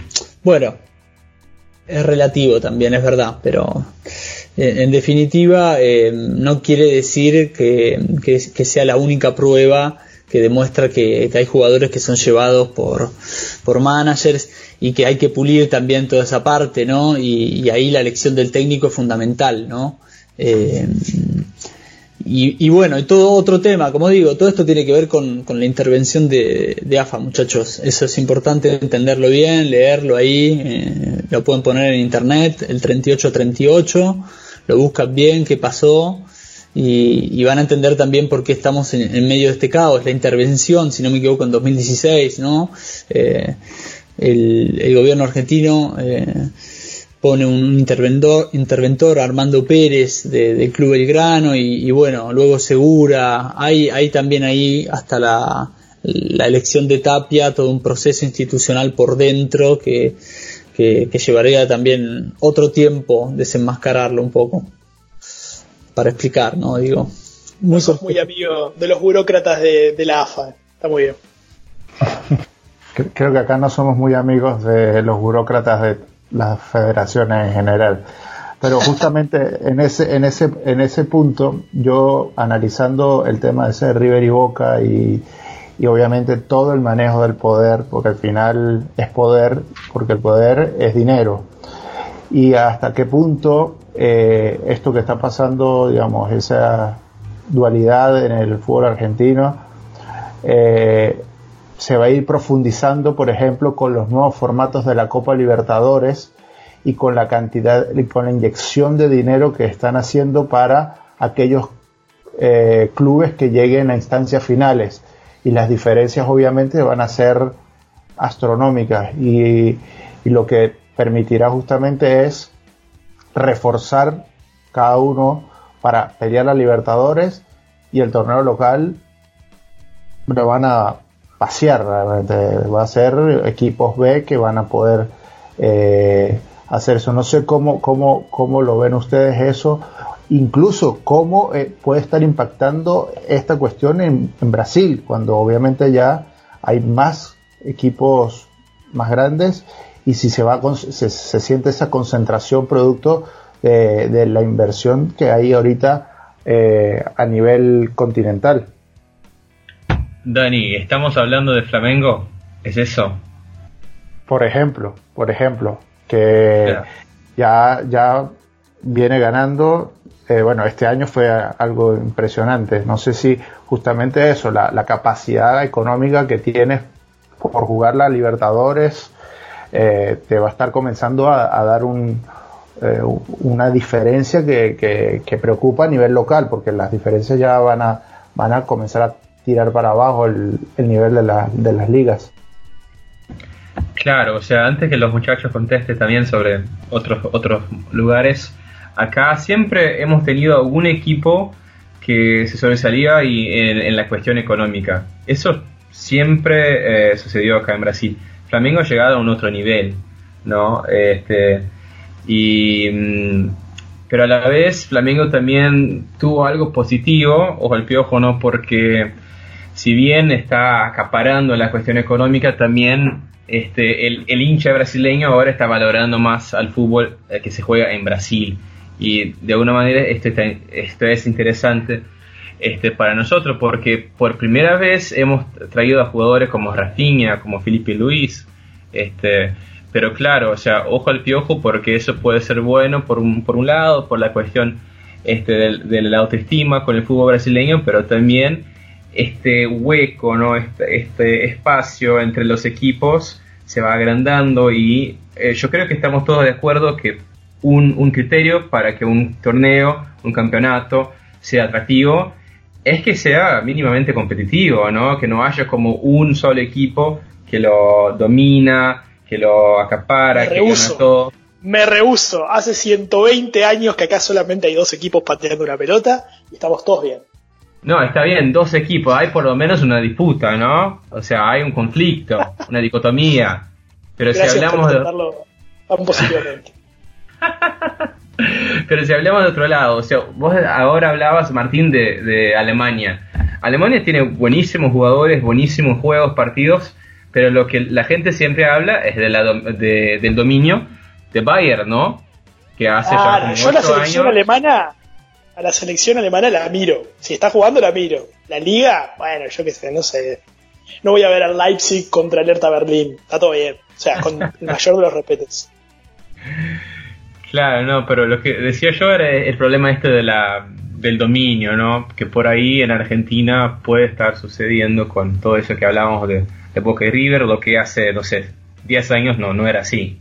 bueno, es relativo también, es verdad, pero. Eh, en definitiva, no quiere decir que, que sea la única prueba que demuestra que, hay jugadores que son llevados por, por managers y que hay que pulir también toda esa parte, ¿no? Y, ahí la elección del técnico es fundamental, ¿no? Eh, y, bueno, y todo otro tema, como digo, todo esto tiene que ver con, la intervención de, AFA, muchachos. Eso es importante entenderlo bien, leerlo ahí, eh, lo pueden poner en internet, el 3838, lo buscan bien, qué pasó, y, van a entender también por qué estamos en, medio de este caos, la intervención, si no me equivoco, en 2016, ¿no? Eh, el, gobierno argentino eh, pone un interventor, interventor Armando Pérez del Club Belgrano y, y, bueno, luego Segura, hay, hay también ahí hasta la, la elección de Tapia, todo un proceso institucional por dentro que, que llevaría también otro tiempo desenmascararlo un poco para explicar, ¿no? Digo. Muy, muy amigo de los burócratas de, la AFA, está muy bien. *laughs* Creo que acá no somos muy amigos de los burócratas de las federaciones en general. Pero *laughs* justamente en ese, en ese, en ese punto, yo analizando el tema de ese River y Boca y, y obviamente todo el manejo del poder, porque al final es poder, porque el poder es dinero. Y hasta qué punto eh, esto que está pasando, digamos, esa dualidad en el fútbol argentino, eh, se va a ir profundizando, por ejemplo, con los nuevos formatos de la Copa Libertadores y con la cantidad y con la inyección de dinero que están haciendo para aquellos eh, clubes que lleguen a instancias finales. Y las diferencias obviamente van a ser astronómicas. Y, lo que permitirá justamente es reforzar cada uno para pelear a Libertadores y el torneo local lo van a pasear realmente. Va a ser equipos B que van a poder eh, hacer eso. No sé cómo, cómo, cómo lo ven ustedes eso. Incluso cómo eh, puede estar impactando esta cuestión en, Brasil, cuando obviamente ya hay más equipos más grandes y si se va se, siente esa concentración producto de, la inversión que hay ahorita eh, a nivel continental. Dani, ¿estamos hablando de Flamengo? ¿Es eso? Por ejemplo, por ejemplo, que ya, ya viene ganando eh, bueno, este año fue algo impresionante. No sé si justamente eso, la, capacidad económica que tienes por jugar la Libertadores, eh, te va a estar comenzando a, dar un, eh, una diferencia que, preocupa a nivel local, porque las diferencias ya van a, van a comenzar a tirar para abajo el, nivel de, de las ligas. Claro, o sea, antes que los muchachos contesten también sobre otros, otros lugares, Acá siempre hemos tenido algún equipo que se sobresalía y en, la cuestión económica. Eso siempre eh, sucedió acá en Brasil. Flamengo ha llegado a un otro nivel, ¿no? Este, y, mm, pero a la vez Flamengo también tuvo algo positivo, ojo al piojo, ¿no? Porque si bien está acaparando la cuestión económica, también este, el, el hincha brasileño ahora está valorando más al fútbol eh, que se juega en Brasil y de alguna manera esto, esto es interesante este, para nosotros porque por primera vez hemos traído a jugadores como Rafinha, como Felipe Luis, este, pero claro, o sea, ojo al piojo porque eso puede ser bueno por un, por un lado, por la cuestión este, de, la autoestima con el fútbol brasileño, pero también este hueco, este, este espacio entre los equipos se va agrandando y eh, yo creo que estamos todos de acuerdo que un, criterio para que un torneo, un campeonato sea atractivo, es que sea mínimamente competitivo, ¿no? Que no haya como un solo equipo que lo domina, que lo acapara, que gana todo. Me rehuso. Hace 120 años que acá solamente hay dos equipos pateando una pelota y estamos todos bien. No, está bien, dos equipos, hay por lo menos una disputa, ¿no? O sea, hay un conflicto, *laughs* una dicotomía. Pero si hablamos de... positivamente. *laughs* *laughs* Pero si hablamos de otro lado, o sea, vos ahora hablabas, Martín, de, Alemania. Alemania tiene buenísimos jugadores, buenísimos juegos, partidos, pero lo que la gente siempre habla es de la del dominio de Bayern, ¿no? Que hace ya yo la selección alemana, a la selección alemana la miro. Si está jugando la miro. La liga, bueno, yo qué sé, no sé. No voy a ver al Leipzig contra el Hertha Berlín. Está todo bien. O sea, con el *laughs* mayor de los respetos. Claro, no, pero lo que decía yo era el problema este de la, del dominio, ¿no? Que por ahí en Argentina puede estar sucediendo con todo eso que hablábamos de, de Boca y River, lo que hace, no sé, 10 años no, no era así.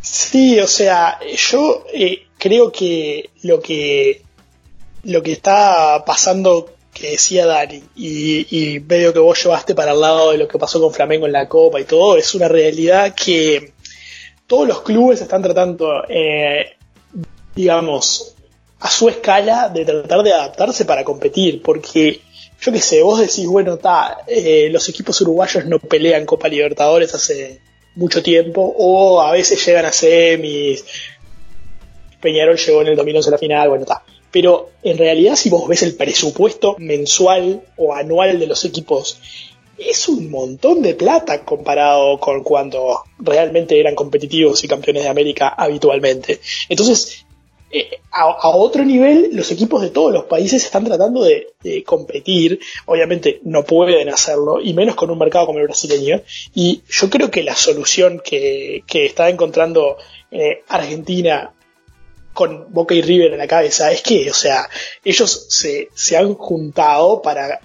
Sí, o sea, yo eh, creo que lo que lo que está pasando que decía Dani y, y medio que vos llevaste para el lado de lo que pasó con Flamengo en la Copa y todo, es una realidad que todos los clubes están tratando, eh, digamos, a su escala de tratar de adaptarse para competir, porque yo qué sé, vos decís, bueno, está, eh, los equipos uruguayos no pelean Copa Libertadores hace mucho tiempo, o a veces llegan a semis, Peñarol llegó en el 2011 a la final, bueno, está. Pero en realidad si vos ves el presupuesto mensual o anual de los equipos es un montón de plata comparado con cuando realmente eran competitivos y campeones de América habitualmente. Entonces, eh, a, otro nivel, los equipos de todos los países están tratando de, competir. Obviamente no pueden hacerlo, y menos con un mercado como el brasileño. Y yo creo que la solución que, está encontrando eh, Argentina con Boca y River en la cabeza es que, o sea, ellos se, han juntado para,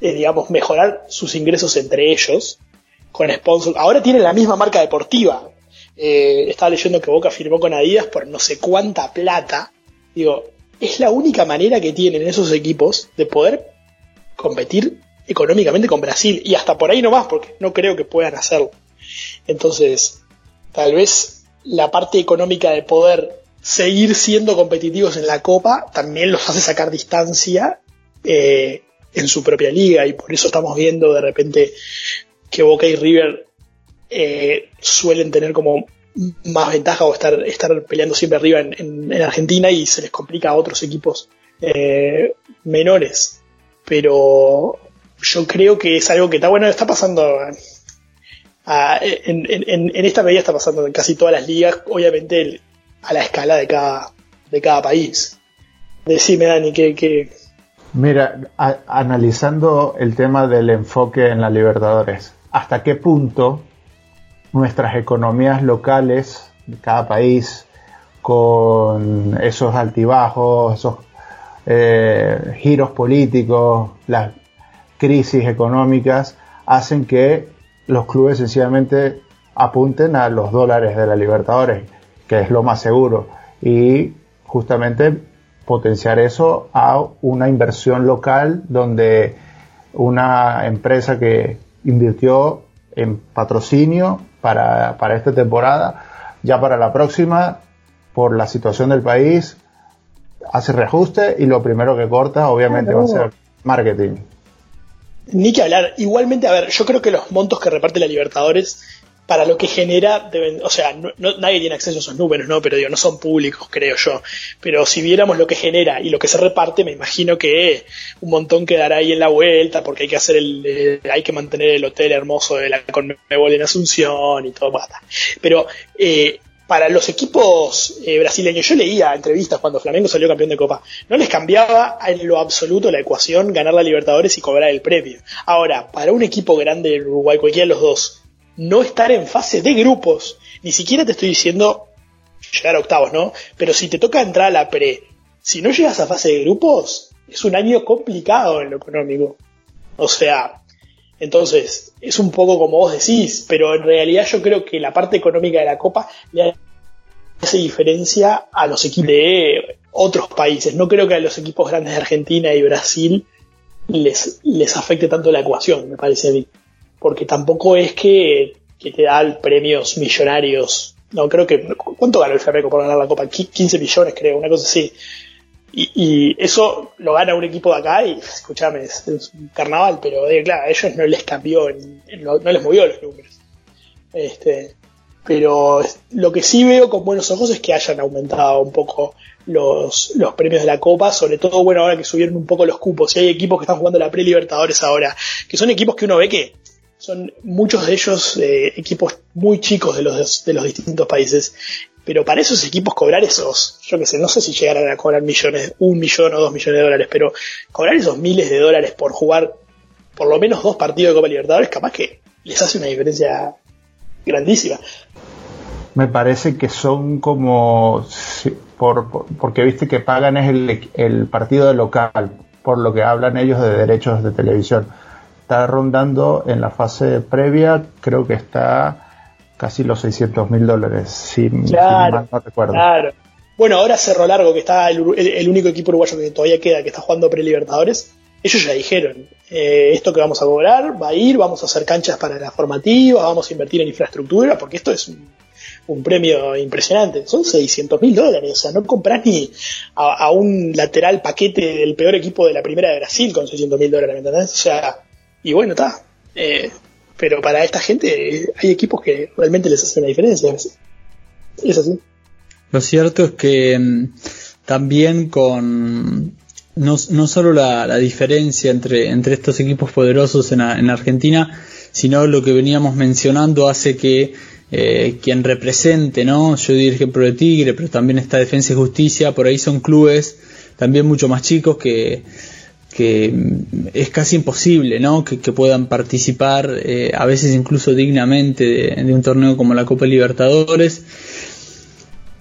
eh, digamos, mejorar sus ingresos entre ellos con sponsors. Ahora tienen la misma marca deportiva, eh, estaba leyendo que Boca firmó con Adidas por no sé cuánta plata. Digo, es la única manera que tienen esos equipos de poder competir económicamente con Brasil. Y hasta por ahí no más, porque no creo que puedan hacerlo. Entonces, tal vez la parte económica de poder seguir siendo competitivos en la Copa también los hace sacar distancia eh, en su propia liga. Y por eso estamos viendo de repente que Boca y River eh, suelen tener como más ventaja o estar, estar peleando siempre arriba en, Argentina y se les complica a otros equipos eh, menores. Pero yo creo que es algo que está bueno, está pasando en, esta medida está pasando en casi todas las ligas, obviamente a la escala de cada, de cada país. Decime, Dani, que... Mira, analizando el tema del enfoque en la Libertadores, ¿hasta qué punto nuestras economías locales de cada país con esos altibajos, esos eh, giros políticos, las crisis económicas, hacen que los clubes sencillamente apunten a los dólares de la Libertadores, que es lo más seguro, y justamente potenciar eso a una inversión local donde una empresa que invirtió en patrocinio para, para esta temporada. Ya para la próxima, por la situación del país, hace reajuste y lo primero que corta, obviamente, va a ser marketing. Ni que hablar. Igualmente, a ver, yo creo que los montos que reparte la Libertadores para lo que genera, deben, o sea, nadie tiene acceso a esos números, ¿no? Pero digo, no son públicos, creo yo. Pero si viéramos lo que genera y lo que se reparte, me imagino que un montón quedará ahí en la vuelta, porque hay que hacer el, eh, hay que mantener el hotel hermoso de la Conmebol en Asunción y todo, basta. Pero, eh, para los equipos eh, brasileños, yo leía entrevistas cuando Flamengo salió campeón de Copa, no les cambiaba en lo absoluto la ecuación ganar la Libertadores y cobrar el premio. Ahora, para un equipo grande del Uruguay, cualquiera de los dos, no estar en fase de grupos. Ni siquiera te estoy diciendo llegar a octavos, ¿no? Pero si te toca entrar a la pre, si no llegas a fase de grupos, es un año complicado en lo económico. O sea, entonces, es un poco como vos decís, pero en realidad yo creo que la parte económica de la Copa le hace diferencia a los equipos de otros países. No creo que a los equipos grandes de Argentina y Brasil les, les afecte tanto la ecuación, me parece a mí porque tampoco es que, te da premios millonarios. No, creo que. ¿Cuánto ganó el Flamengo por ganar la Copa? 15 millones, creo, una cosa así. Y, eso lo gana un equipo de acá y, escúchame, es, un carnaval, pero eh, claro, a ellos no les cambió, no, les movió los números. Este, pero lo que sí veo con buenos ojos es que hayan aumentado un poco los, los premios de la Copa, sobre todo, bueno, ahora que subieron un poco los cupos, y hay equipos que están jugando la Pre-Libertadores ahora, que son equipos que uno ve que son muchos de ellos eh, equipos muy chicos de los, de los distintos países. Pero para esos equipos cobrar esos, yo que sé, no sé si llegarán a cobrar millones, un millón o dos millones de dólares, pero cobrar esos miles de dólares por jugar por lo menos dos partidos de Copa Libertadores, capaz que les hace una diferencia grandísima. Me parece que son como, por, porque viste que pagan es el, el partido de local, por lo que hablan ellos de derechos de televisión está rondando en la fase previa, creo que está casi los 600 mil dólares, si, mal no recuerdo. Claro. Bueno, ahora Cerro Largo, que está el, único equipo uruguayo que todavía queda, que está jugando pre-libertadores, ellos ya dijeron, eh, esto que vamos a cobrar va a ir, vamos a hacer canchas para la formativa, vamos a invertir en infraestructura, porque esto es un, premio impresionante. Son 600 mil dólares, o sea, no compras ni a, un lateral paquete del peor equipo de la primera de Brasil con 600 mil dólares, ¿me entendés? O sea, y bueno, está. Eh, pero para esta gente hay equipos que realmente les hacen la diferencia. Es así. Lo cierto es que mm, también con no, no solo la, diferencia entre, entre estos equipos poderosos en, en, Argentina, sino lo que veníamos mencionando hace que eh, quien represente, ¿no? Yo dirige ejemplo de Tigre, pero también está Defensa y Justicia, por ahí son clubes también mucho más chicos que, que es casi imposible, ¿no? Que, puedan participar, eh, a veces incluso dignamente, de, un torneo como la Copa Libertadores.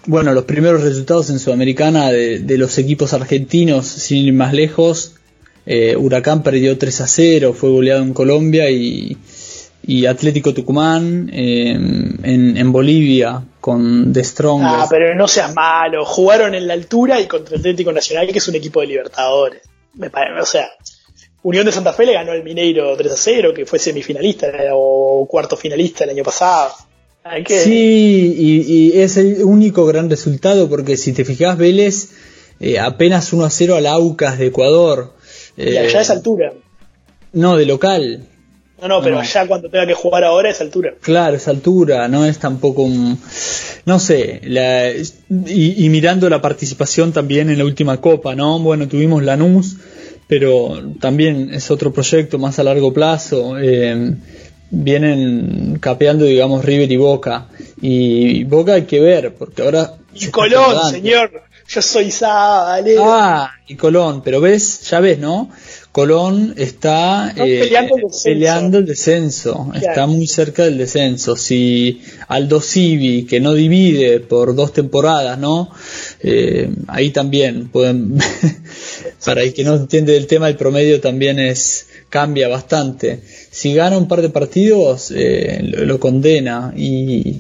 Bueno, los primeros resultados en Sudamericana de, los equipos argentinos, sin ir más lejos, eh, Huracán perdió 3 a 0, fue goleado en Colombia y, Atlético Tucumán em, en, Bolivia con The Strong. Ah, pero no seas malo. Jugaron en la altura y contra Atlético Nacional, que es un equipo de Libertadores. Me o sea, Unión de Santa Fe le ganó al Mineiro 3 a 0, que fue semifinalista o cuarto finalista el año pasado. Sí, y, es el único gran resultado, porque si te fijas, Vélez eh, apenas 1 a 0 al Aucas de Ecuador. y allá es altura. No, de local. No, no, pero allá cuando tenga que jugar ahora es altura. Claro, es altura, no es tampoco un... No sé, la, y, mirando la participación también en la última copa, ¿no? Bueno, tuvimos Lanús, pero también es otro proyecto más a largo plazo. Eh, vienen capeando, digamos, River y Boca. Y Boca hay que ver, porque ahora... Y Colón, señor, yo soy Saba, Ah, y Colón, pero ves, ya ves, ¿no? Colón está eh, peleando, el descenso, está muy cerca del descenso. Si Aldo Civi, que no divide por dos temporadas, ¿no? Eh, ahí también pueden, *laughs* para el que no entiende el tema, el promedio también es cambia bastante. Si gana un par de partidos, eh, lo, condena y,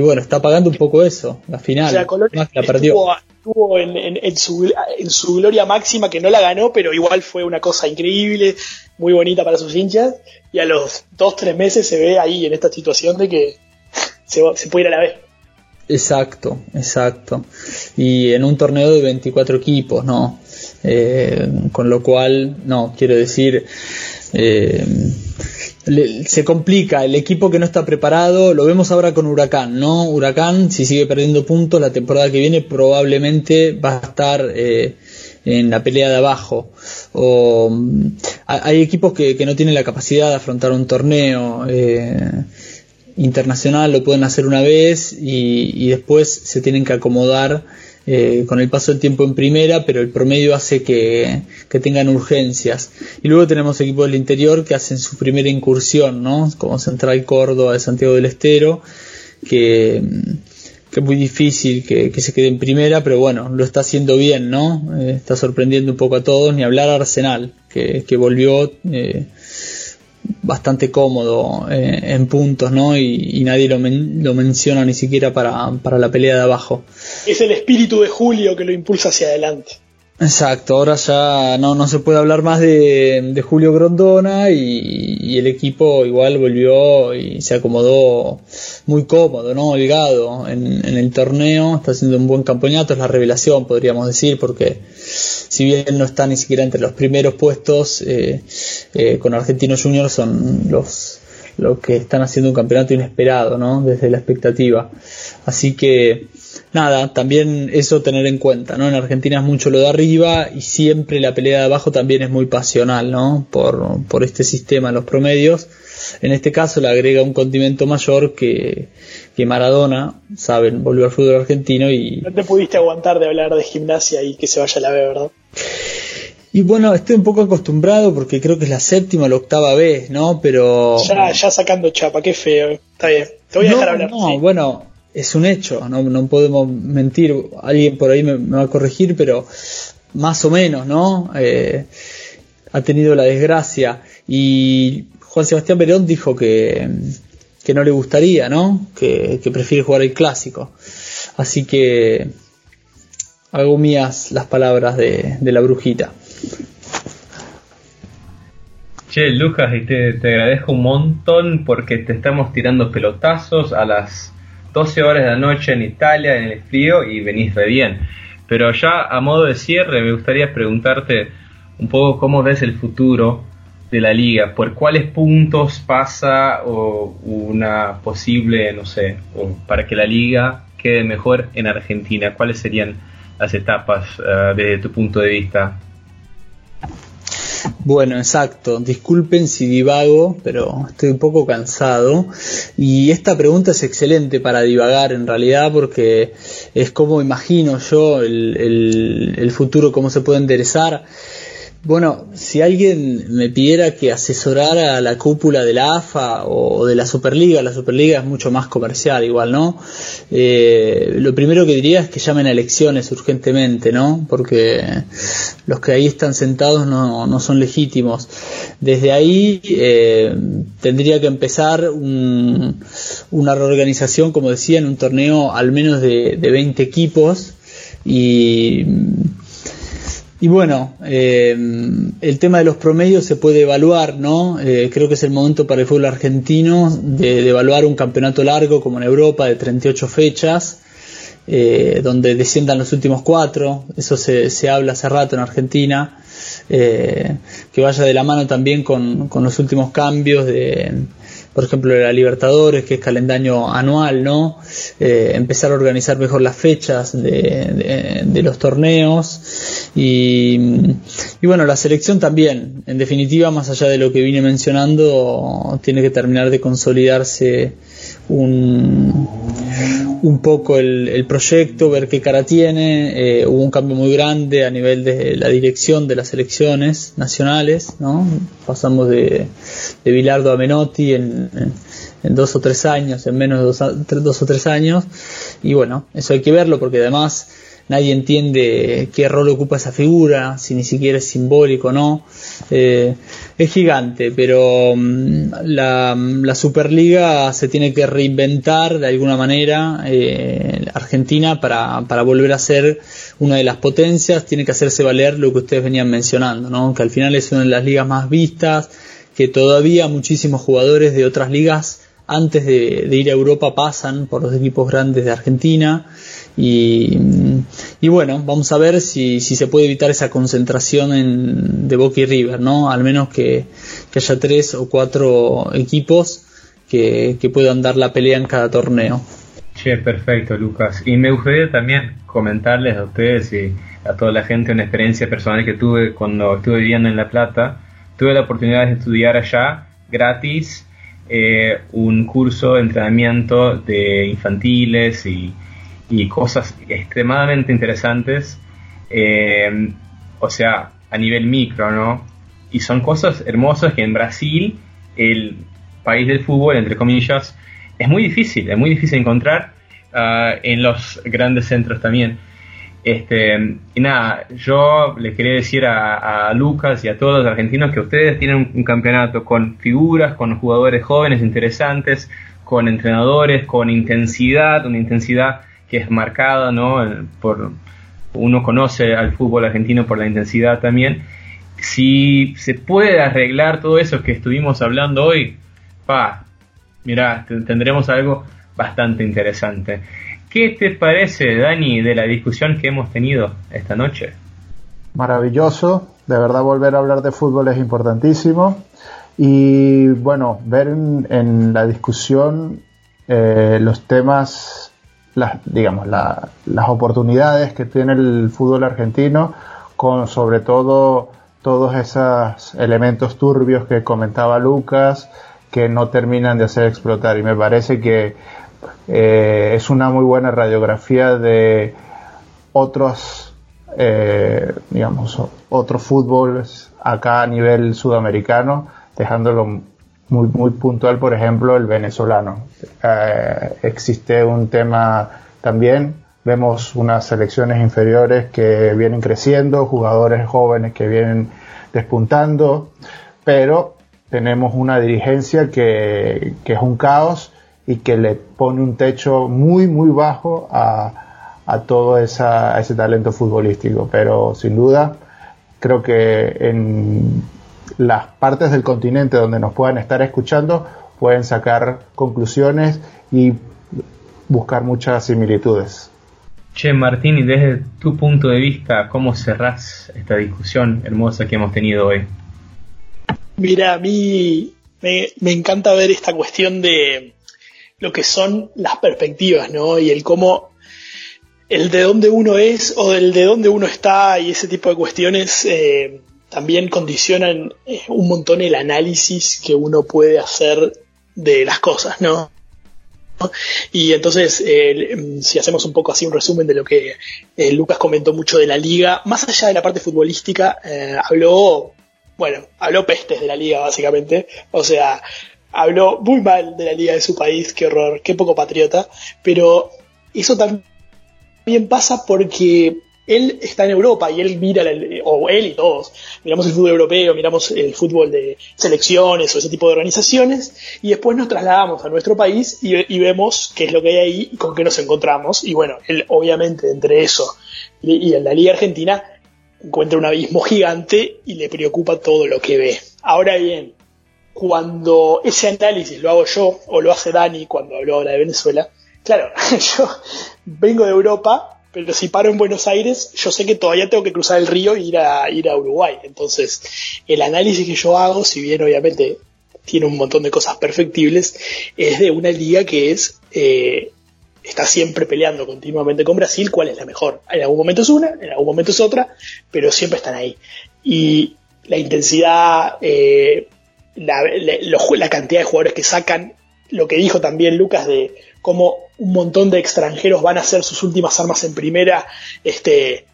bueno, está pagando un poco eso, la final. más que la perdió estuvo en, su, en su gloria máxima, que no la ganó, pero igual fue una cosa increíble, muy bonita para sus hinchas, y a los dos, tres meses se ve ahí en esta situación de que se, se puede ir a la vez. Exacto, exacto. Y en un torneo de 24 equipos, ¿no? Eh, con lo cual, no, quiero decir, eh, se complica el equipo que no está preparado. Lo vemos ahora con Huracán, ¿no? Huracán, si sigue perdiendo puntos, la temporada que viene probablemente va a estar eh, en la pelea de abajo. O, mm, hay equipos que, no tienen la capacidad de afrontar un torneo. Eh, internacional lo pueden hacer una vez y después se tienen que acomodar eh, con el paso del tiempo en primera, pero el promedio hace que, tengan urgencias. Y luego tenemos equipos del interior que hacen su primera incursión, ¿no? Como Central Córdoba de Santiago del Estero, que, es muy difícil que, se quede en primera, pero bueno, lo está haciendo bien, ¿no? Eh, está sorprendiendo un poco a todos, ni hablar Arsenal, que, volvió eh, bastante cómodo eh, en puntos, ¿no? Y, nadie lo, lo, menciona ni siquiera para, para, la pelea de abajo. Es el espíritu de Julio que lo impulsa hacia adelante. Exacto, ahora ya no, no se puede hablar más de, Julio Grondona y, el equipo igual volvió y se acomodó muy cómodo, ¿no? Holgado en, en el torneo, está haciendo un buen campeonato, es la revelación, podríamos decir, porque si bien no está ni siquiera entre los primeros puestos, eh, eh, con Argentinos Juniors son los, los que están haciendo un campeonato inesperado, ¿no? Desde la expectativa. Así que, nada, también eso tener en cuenta, ¿no? En Argentina es mucho lo de arriba y siempre la pelea de abajo también es muy pasional, ¿no? Por, por este sistema, los promedios. En este caso le agrega un condimento mayor que, que Maradona, saben, volvió al fútbol argentino y... No te pudiste aguantar de hablar de gimnasia y que se vaya a la B, ¿verdad? Y bueno, estoy un poco acostumbrado porque creo que es la séptima o la octava vez, ¿no? Pero... Ya, ya sacando chapa, qué feo. Está bien, te voy a dejar hablar. No, bueno, es un hecho, no, no podemos mentir. Alguien por ahí me, va a corregir, pero más o menos, ¿no? Eh, ha tenido la desgracia. Y Juan Sebastián Verón dijo que, que no le gustaría, ¿no? Que, prefiere jugar el clásico. Así que hago mías las palabras de, de la brujita. Che, Lucas, y te, te, agradezco un montón porque te estamos tirando pelotazos a las 12 horas de la noche en Italia, en el frío, y venís re bien. Pero ya a modo de cierre, me gustaría preguntarte un poco cómo ves el futuro de la liga, por cuáles puntos pasa o una posible, no sé, para que la liga quede mejor en Argentina, cuáles serían las etapas uh, desde tu punto de vista. Bueno, exacto. Disculpen si divago, pero estoy un poco cansado. Y esta pregunta es excelente para divagar en realidad porque es como imagino yo el, el futuro, cómo se puede enderezar. Bueno, si alguien me pidiera que asesorara a la cúpula de la AFA o de la Superliga, la Superliga es mucho más comercial igual, ¿no? Eh, lo primero que diría es que llamen a elecciones urgentemente, ¿no? Porque los que ahí están sentados no, no son legítimos. Desde ahí eh, tendría que empezar una reorganización, como decía, en un torneo al menos de, de 20 equipos y y bueno, eh, el tema de los promedios se puede evaluar, ¿no? Eh, creo que es el momento para el fútbol argentino de, evaluar un campeonato largo como en Europa de 38 fechas, eh, donde desciendan los últimos cuatro, eso se, se habla hace rato en Argentina, que vaya de la mano también con, con los últimos cambios de por ejemplo, la Libertadores, que es calendario anual, ¿no? Empezar a organizar mejor las fechas de, los torneos y, y, bueno, la selección también, en definitiva, más allá de lo que vine mencionando, tiene que terminar de consolidarse un, un poco el, proyecto, ver qué cara tiene. Eh, hubo un cambio muy grande a nivel de la dirección de las elecciones nacionales, ¿no? Pasamos de, de Bilardo a Menotti en, en, dos o tres años, en menos de dos, dos o tres años. Y bueno, eso hay que verlo porque además nadie entiende qué rol ocupa esa figura, si ni siquiera es simbólico o no. Eh, es gigante, pero mm, la, la, Superliga se tiene que reinventar de alguna manera. Eh, Argentina para, para volver a ser una de las potencias tiene que hacerse valer lo que ustedes venían mencionando, ¿no? que al final es una de las ligas más vistas, que todavía muchísimos jugadores de otras ligas antes de, ir a Europa pasan por los equipos grandes de Argentina y, y bueno, vamos a ver si, si, se puede evitar esa concentración en, de Boca y River, ¿no? Al menos que, que haya tres o cuatro equipos que, que, puedan dar la pelea en cada torneo. Che, perfecto, Lucas. Y me gustaría también comentarles a ustedes y a toda la gente una experiencia personal que tuve cuando estuve viviendo en La Plata. Tuve la oportunidad de estudiar allá gratis eh, un curso de entrenamiento de infantiles y, cosas extremadamente interesantes, eh, o sea, a nivel micro, ¿no? Y son cosas hermosas que en Brasil, el país del fútbol, entre comillas, es muy difícil, es muy difícil encontrar ah, en los grandes centros también. Este, y nada, yo le quería decir a, Lucas y a todos los argentinos que ustedes tienen un, campeonato con figuras, con jugadores jóvenes interesantes, con entrenadores, con intensidad, una intensidad que es marcada, ¿no? Por, uno conoce al fútbol argentino por la intensidad también. Si se puede arreglar todo eso que estuvimos hablando hoy, pa, mira, tendremos algo bastante interesante. ¿Qué te parece, Dani, de la discusión que hemos tenido esta noche? Maravilloso, de verdad volver a hablar de fútbol es importantísimo. Y bueno, ver en, la discusión eh, los temas, las, digamos, las oportunidades que tiene el fútbol argentino, con sobre todo todos esos elementos turbios que comentaba Lucas, que no terminan de hacer explotar. Y me parece que eh, es una muy buena radiografía de otros, eh, digamos, otros fútboles acá a nivel sudamericano, dejándolo muy, muy puntual, por ejemplo, el venezolano. Eh, existe un tema también, vemos unas selecciones inferiores que vienen creciendo, jugadores jóvenes que vienen despuntando, pero tenemos una dirigencia que, que es un caos y que le pone un techo muy, muy bajo a, a todo esa, ese talento futbolístico. Pero sin duda, creo que en las partes del continente donde nos puedan estar escuchando, pueden sacar conclusiones y buscar muchas similitudes. Che, Martín, y desde tu punto de vista, ¿cómo cerrás esta discusión hermosa que hemos tenido hoy? Mira, a mí me, me encanta ver esta cuestión de, lo que son las perspectivas, ¿no? Y el cómo, el de dónde uno es o el de dónde uno está y ese tipo de cuestiones eh, también condicionan eh, un montón el análisis que uno puede hacer de las cosas, ¿no? Y entonces, eh, si hacemos un poco así un resumen de lo que eh, Lucas comentó mucho de la liga, más allá de la parte futbolística, habló, bueno, habló pestes de la liga básicamente, o sea, habló muy mal de la liga de su país, qué horror, qué poco patriota, pero eso también pasa porque él está en Europa y él mira, o él y todos, miramos el fútbol europeo, miramos el fútbol de selecciones o ese tipo de organizaciones, y después nos trasladamos a nuestro país y, vemos qué es lo que hay ahí y con qué nos encontramos. Y bueno, él obviamente entre eso y, en la Liga Argentina encuentra un abismo gigante y le preocupa todo lo que ve. Ahora bien, cuando ese análisis lo hago yo o lo hace Dani cuando habló ahora de Venezuela, claro, *laughs* yo vengo de Europa pero si paro en Buenos Aires, yo sé que todavía tengo que cruzar el río e ir a, ir a Uruguay. Entonces, el análisis que yo hago, si bien obviamente tiene un montón de cosas perfectibles, es de una liga que es eh, está siempre peleando continuamente con Brasil cuál es la mejor. En algún momento es una, en algún momento es otra, pero siempre están ahí. Y la intensidad, eh, la, la cantidad de jugadores que sacan, lo que dijo también Lucas de cómo un montón de extranjeros van a hacer sus últimas armas en primera este,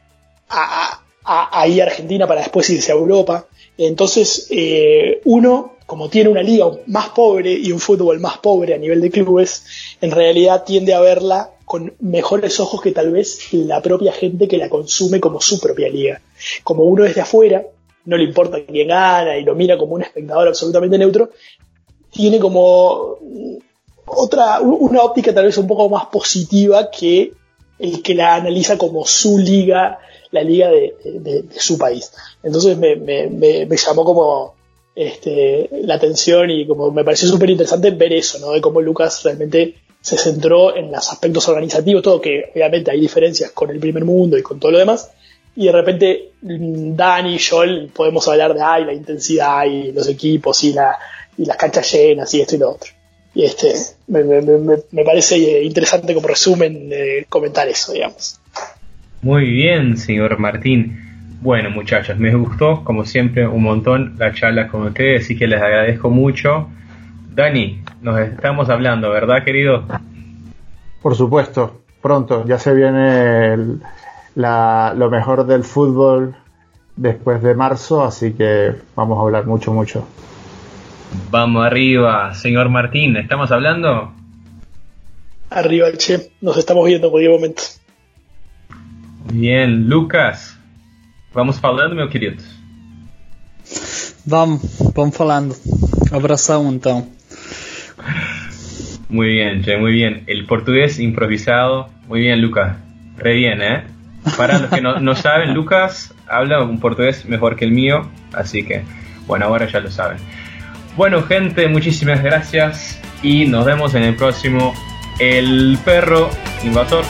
a, a Argentina para después irse a Europa. Entonces, eh, uno, como tiene una liga más pobre y un fútbol más pobre a nivel de clubes, en realidad tiende a verla con mejores ojos que tal vez la propia gente que la consume como su propia liga. Como uno desde afuera, no le importa quién gana y lo mira como un espectador absolutamente neutro, tiene como otra, una óptica tal vez un poco más positiva que el que la analiza como su liga, la liga de, su país. Entonces me, llamó como este, la atención y como me pareció súper interesante ver eso, ¿no? De cómo Lucas realmente se centró en los aspectos organizativos, todo que obviamente hay diferencias con el primer mundo y con todo lo demás, y de repente Dani y Joel podemos hablar de ay, la intensidad y los equipos y, la, y las canchas llenas y esto y lo otro. Y este, me, me, parece interesante como resumen de comentar eso, digamos. Muy bien, señor Martín. Bueno, muchachos, me gustó, como siempre, un montón la charla con ustedes, así que les agradezco mucho. Dani, nos estamos hablando, ¿verdad, querido? Por supuesto, pronto, ya se viene lo mejor del fútbol después de marzo, así que vamos a hablar mucho, mucho. Vamos arriba, señor Martín, ¿estamos hablando? Arriba, che, nos estamos viendo en cualquier momento. Bien, Lucas, vamos falando, meu querido? Vamos, vamos falando. Abração então. Muy bien, che, muy bien. El portugués improvisado. Muy bien, Lucas. Re bien, ¿eh? Para los que no, no saben, Lucas habla un portugués mejor que el mío, así que, bueno, ahora ya lo saben. Bueno, gente, muchísimas gracias y nos vemos en el próximo El Perro Invasor.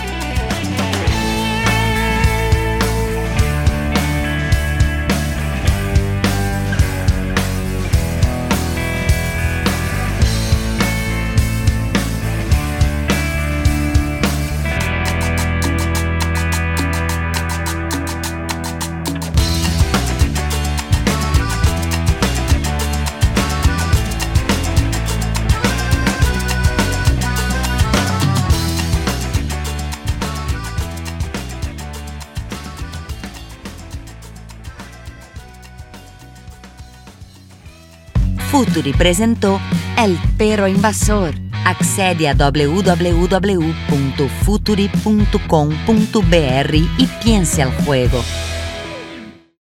Futuri El Perro Invasor. Accede a www.futuri.com.br y piense al juego.